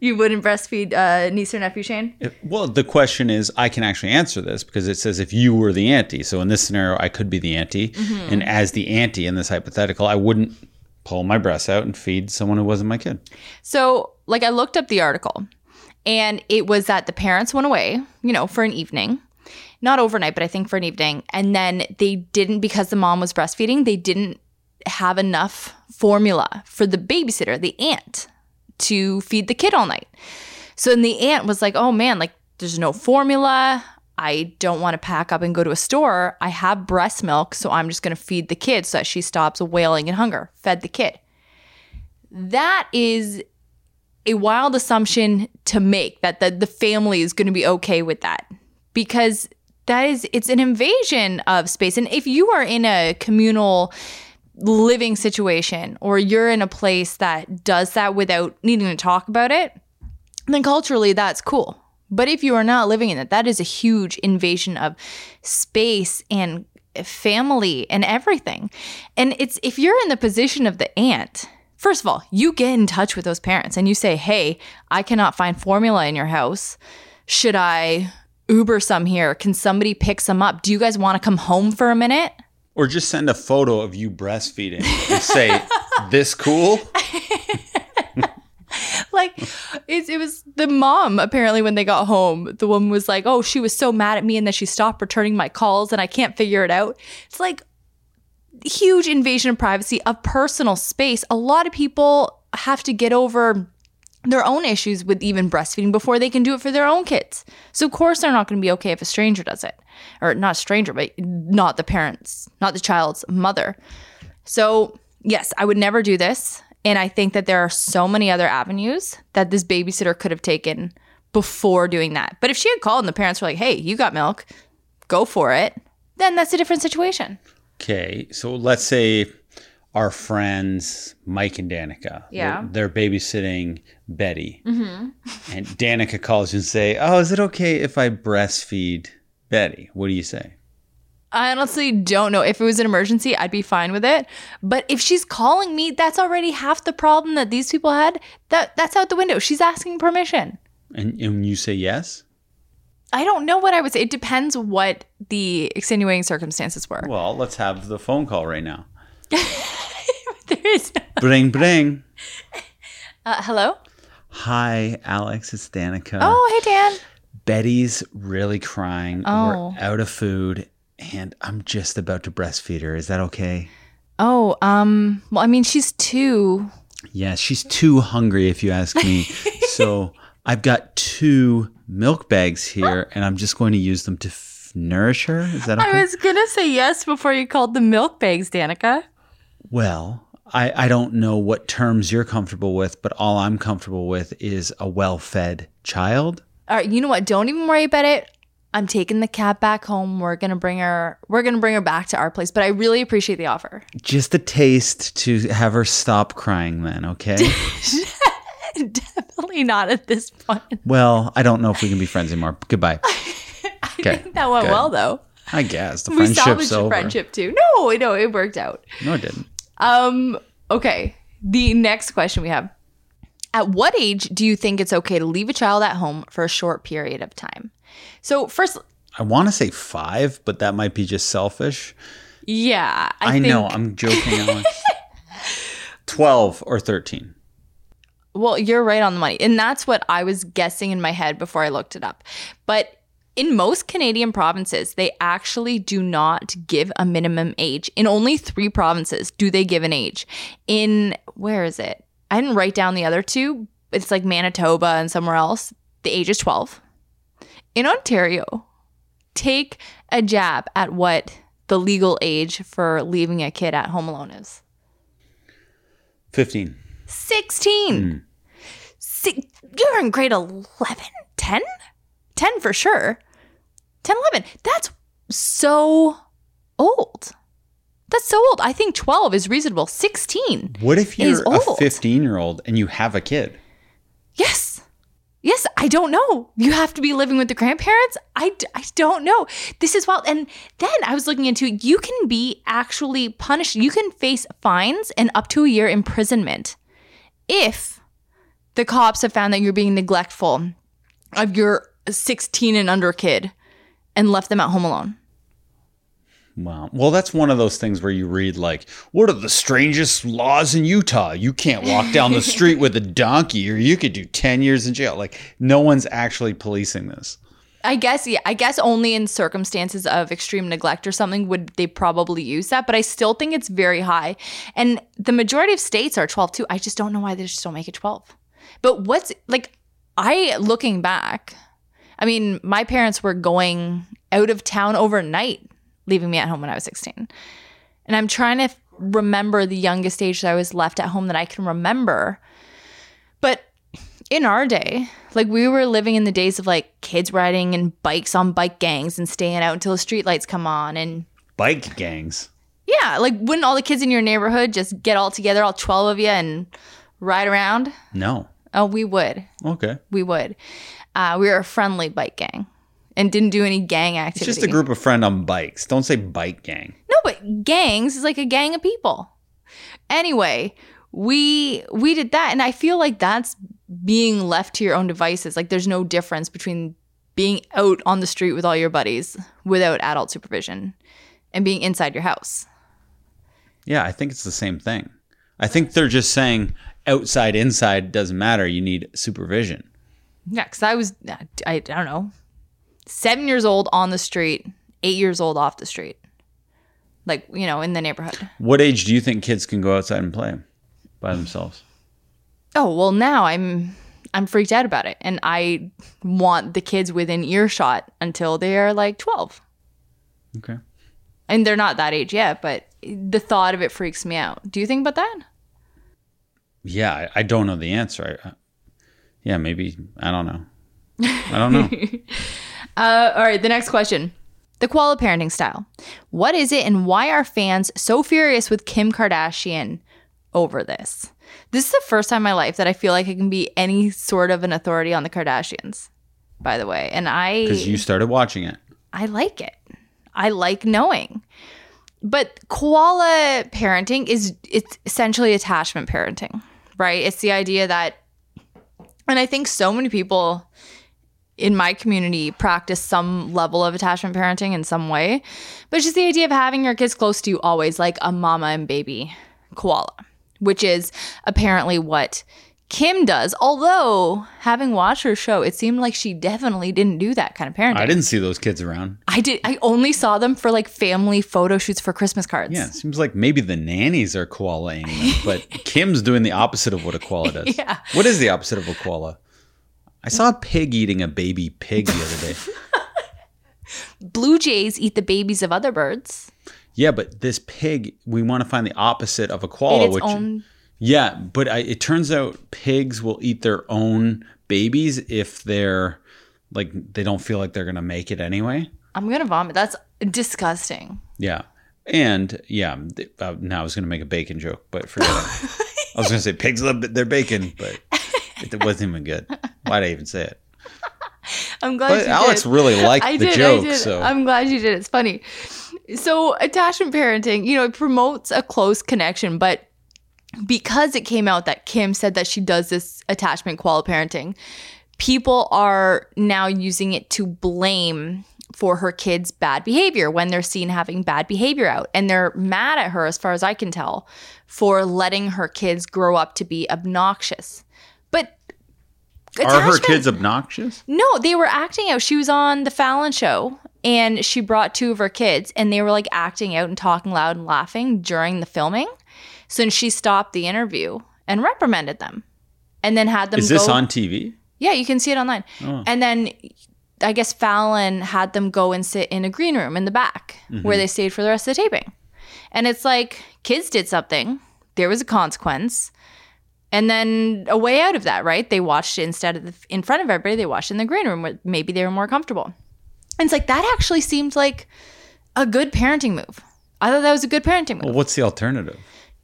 You wouldn't breastfeed uh, niece or nephew Shane? If- well, the question is, I can actually answer this because it says if you were the auntie. So in this scenario, I could be the auntie, Mm-hmm. and as the auntie in this hypothetical, I wouldn't pull my breasts out and feed someone who wasn't my kid. So, like, I looked up the article, and it was that the parents went away, you know, for an evening, not overnight, but I think for an evening, and then they didn't because the mom was breastfeeding. They didn't have enough formula for the babysitter, the aunt, to feed the kid all night. So then the aunt was like, "Oh man, like there's no formula." I don't want to pack up and go to a store. I have breast milk, so I'm just going to feed the kid so that she stops wailing in hunger. Fed the kid. That is a wild assumption to make that the, the family is going to be okay with that because that is it's an invasion of space. And if you are in a communal living situation or you're in a place that does that without needing to talk about it then culturally that's cool. But if you are not living in it that is a huge invasion of space and family and everything. And it's if you're in the position of the aunt First of all, you get in touch with those parents and you say, Hey, I cannot find formula in your house. Should I Uber some here? Can somebody pick some up? Do you guys want to come home for a minute? Or just send a photo of you breastfeeding and say, "This cool." Like, it's, it was the mom, apparently, when they got home. The woman was like, Oh, she was so mad at me and then she stopped returning my calls and I can't figure it out. It's like, huge invasion of privacy, of personal space. A lot of people have to get over their own issues with even breastfeeding before they can do it for their own kids. So of course they're not going to be okay if a stranger does it. Or not a stranger, but not the parents, not the child's mother. So, yes, I would never do this. And I think that there are so many other avenues that this babysitter could have taken before doing that. But if she had called and the parents were like, hey, you got milk, go for it, then that's a different situation. Okay, so let's say our friends Mike and Danica. Yeah. They're, they're babysitting Betty, mm-hmm. and Danica calls you and say, "Oh, is it okay if I breastfeed Betty?" What do you say? I honestly don't know. If it was an emergency, I'd be fine with it. But if she's calling me, that's already half the problem that these people had. That that's out the window. She's asking permission. And, and you say yes. I don't know what I would say. It depends what the extenuating circumstances were. Well, let's have the phone call right now. there is no- Bring, bring. uh, hello. Hi, Alex. It's Danica. Oh, hey Dan. Betty's really crying. Oh. We're out of food, and I'm just about to breastfeed her. Is that okay? Oh, um. Well, I mean, she's two. Yeah, she's too hungry, if you ask me. so I've got two milk bags here, and I'm just going to use them to f- nourish her. Is that okay? I was gonna say yes before you called the milk bags, Danica. Well, I, I don't know what terms you're comfortable with, but all I'm comfortable with is a well fed child. All right, you know what? Don't even worry about it. I'm taking the cat back home. We're gonna bring her. We're gonna bring her back to our place. But I really appreciate the offer. Just a taste to have her stop crying, then, okay? Definitely not at this point. well, I don't know if we can be friends anymore. Goodbye. Okay. think that went good. well though. I guess the We salvaged friendship's the friendship too. No, no, it worked out. No, it didn't. Um, okay. The next question we have. At what age do you think it's okay to leave a child at home for a short period of time? So first, I want to say five, but that might be just selfish. yeah, I, I, think, know. I'm joking, Alex. 12 or 13. Well, you're right on the money. And that's what I was guessing in my head before I looked it up. But in most Canadian provinces, they actually do not give a minimum age. In only three provinces do they give an age. In, where is it? I didn't write down the other two. It's like Manitoba and somewhere else. The age is 12. In Ontario, take a jab at what the legal age for leaving a kid at home alone is. 15. 16. Hmm. Si- you're in grade 11? 10? 10 for sure. 10, 11. That's so old. That's so old. I think 12 is reasonable. 16. What if you're a 15 year old and you have a kid? Yes. Yes, I don't know. You have to be living with the grandparents? I, I don't know. This is wild. And then I was looking into you can be actually punished. You can face fines and up to a year imprisonment if the cops have found that you're being neglectful of your 16 and under kid and left them at home alone. Wow. Well, that's one of those things where you read, like, what are the strangest laws in Utah? You can't walk down the street with a donkey or you could do 10 years in jail. Like, no one's actually policing this. I guess yeah, I guess only in circumstances of extreme neglect or something would they probably use that, but I still think it's very high. And the majority of states are 12 too. I just don't know why they just don't make it 12. But what's like I looking back, I mean, my parents were going out of town overnight, leaving me at home when I was 16. And I'm trying to remember the youngest age that I was left at home that I can remember. But in our day, like we were living in the days of like kids riding and bikes on bike gangs and staying out until the streetlights come on and Bike gangs. yeah, like wouldn't all the kids in your neighborhood just get all together, all 12 of you and ride around? No. Oh, we would. Okay. We would. Uh, we were a friendly bike gang and didn't do any gang activity. It's just a group of friend on bikes. Don't say bike gang. No, but gangs is like a gang of people. Anyway, we we did that and I feel like that's being left to your own devices. Like there's no difference between being out on the street with all your buddies without adult supervision and being inside your house. Yeah, I think it's the same thing. I think they're just saying outside, inside doesn't matter. You need supervision. Yeah, cuz I was I, I don't know. 7 years old on the street, 8 years old off the street. Like, you know, in the neighborhood. What age do you think kids can go outside and play by themselves? Oh, well now I'm I'm freaked out about it and I want the kids within earshot until they are like 12. Okay. And they're not that age yet, but the thought of it freaks me out. Do you think about that? Yeah, I, I don't know the answer. Yeah, maybe. I don't know. I don't know. Uh, all right, the next question. The koala parenting style. What is it and why are fans so furious with Kim Kardashian over this? This is the first time in my life that I feel like I can be any sort of an authority on the Kardashians, by the way. And I Because you started watching it. I like it. I like knowing. But koala parenting is it's essentially attachment parenting, right? It's the idea that and I think so many people in my community practice some level of attachment parenting in some way. But it's just the idea of having your kids close to you always like a mama and baby koala, which is apparently what Kim does. Although, having watched her show, it seemed like she definitely didn't do that kind of parenting. I didn't see those kids around. I did. I only saw them for like family photo shoots for Christmas cards. Yeah, it seems like maybe the nannies are koalaing them, but Kim's doing the opposite of what a koala does. Yeah. What is the opposite of a koala? I saw a pig eating a baby pig the other day. Blue jays eat the babies of other birds. Yeah, but this pig, we want to find the opposite of a koala, which own. Yeah, but I, it turns out pigs will eat their own babies if they're like they don't feel like they're gonna make it anyway. I'm gonna vomit. That's disgusting. Yeah, and yeah, uh, now I was gonna make a bacon joke, but forget it. I was gonna say pigs love their bacon, but it wasn't even good. Why'd I even say it? I'm glad. But Alex did. really liked I the did. joke, I did. so I'm glad you did. It's funny. So attachment parenting, you know, it promotes a close connection, but because it came out that Kim said that she does this attachment koala parenting, people are now using it to blame for her kids' bad behavior when they're seen having bad behavior out. And they're mad at her, as far as I can tell, for letting her kids grow up to be obnoxious. But are her kids obnoxious? no, they were acting out. She was on the Fallon show and she brought two of her kids and they were like acting out and talking loud and laughing during the filming. So she stopped the interview and reprimanded them. And then had them Is this go- on TV? Yeah, you can see it online. Oh. And then I guess Fallon had them go and sit in a green room in the back Mm-hmm. where they stayed for the rest of the taping. And it's like kids did something. There was a consequence. And then a way out of that, right? They watched it instead of the, in front of everybody, they watched in the green room where maybe they were more comfortable. And it's like that actually seemed like a good parenting move. I thought that was a good parenting move. Well, what's the alternative?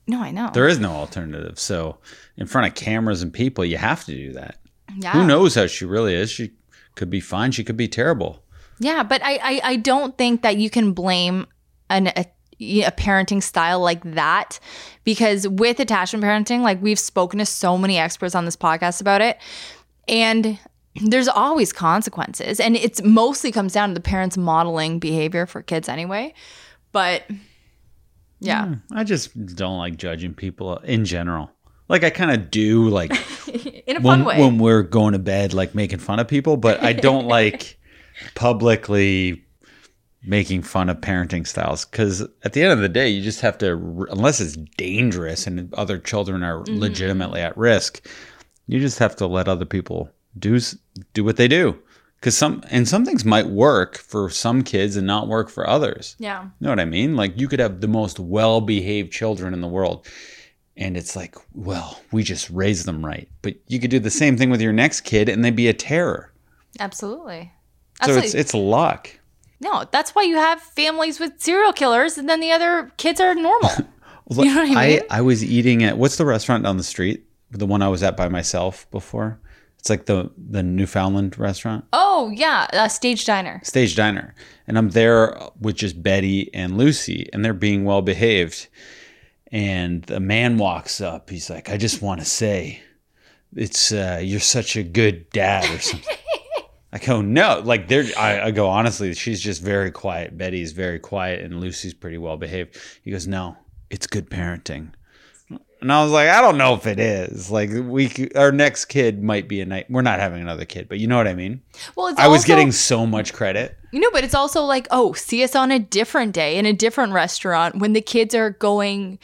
No, I know. There is no alternative. So, in front of cameras and people, you have to do that. yeah. Who knows how she really is? She could be fine. She could be terrible. Yeah, but I, I, I don't think that you can blame an, a, a parenting style like that because with attachment parenting, like we've spoken to so many experts on this podcast about it, and there's always consequences, and it's mostly comes down to the parents modeling behavior for kids anyway. But yeah, I just don't like judging people in general. Like I kind of do, like in a fun when, way. when we're going to bed, like making fun of people, but I don't like publicly making fun of parenting styles because at the end of the day, you just have to, unless it's dangerous and other children are Mm-hmm. legitimately at risk, you just have to let other people do do what they do. Because some and some things might work for some kids and not work for others. yeah, You know what I mean? Like you could have the most well-behaved children in the world. And it's like, well, we just raised them right. But you could do the same thing with your next kid and they'd be a terror. absolutely. So Absolutely. it's it's luck. no, that's why you have families with serial killers, and then the other kids are normal. You know what I mean? I, was eating at what's the restaurant down the street? The one I was at by myself before. It's like the the Newfoundland restaurant, oh yeah, a stage diner. Stage Diner. And I'm there with just Betty and Lucy, and they're being well behaved. And the man walks up. He's like, I just want to say, it's uh, you're such a good dad or something. I go, no, like they're. I, I go honestly, she's just very quiet. Betty's very quiet, and Lucy's pretty well behaved. He goes, no, it's good parenting. And I was like, I don't know if it is. Like we, our next kid might be a night. We're not having another kid, but you know what I mean. Well, it's I was also- getting so much credit. You know, but it's also like, oh, see us on a different day in a different restaurant when the kids are going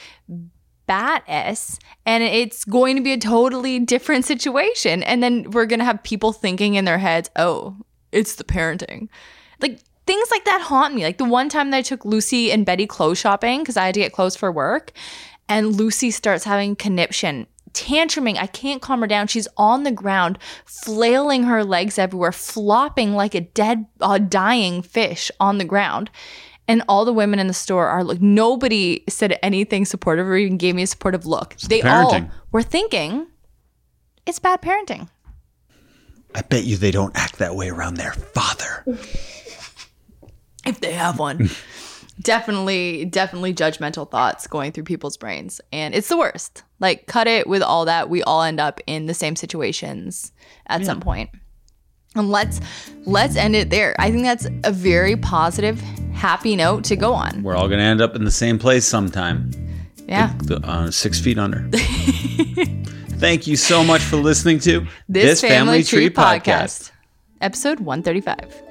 bat s and it's going to be a totally different situation. And then we're going to have people thinking in their heads, oh, it's the parenting. Like things like that haunt me. Like the one time that I took Lucy and Betty clothes shopping because I had to get clothes for work, and Lucy starts having conniption. Tantruming, I can't calm her down. She's on the ground, flailing her legs everywhere, flopping like a dead, uh, dying fish on the ground. And all the women in the store are like, nobody said anything supportive or even gave me a supportive look. they all were thinking it's bad parenting. I bet you they don't act that way around their father. if they have one. definitely, definitely judgmental thoughts going through people's brains. And it's the worst. Like, cut it with all that. We all end up in the same situations at some. And let's let's end it there. I think that's a very positive, happy note to go on. We're all gonna end up in the same place sometime. Yeah. The, uh, six feet under. Thank you so much for listening to This, Family, Tree podcast. Episode 135.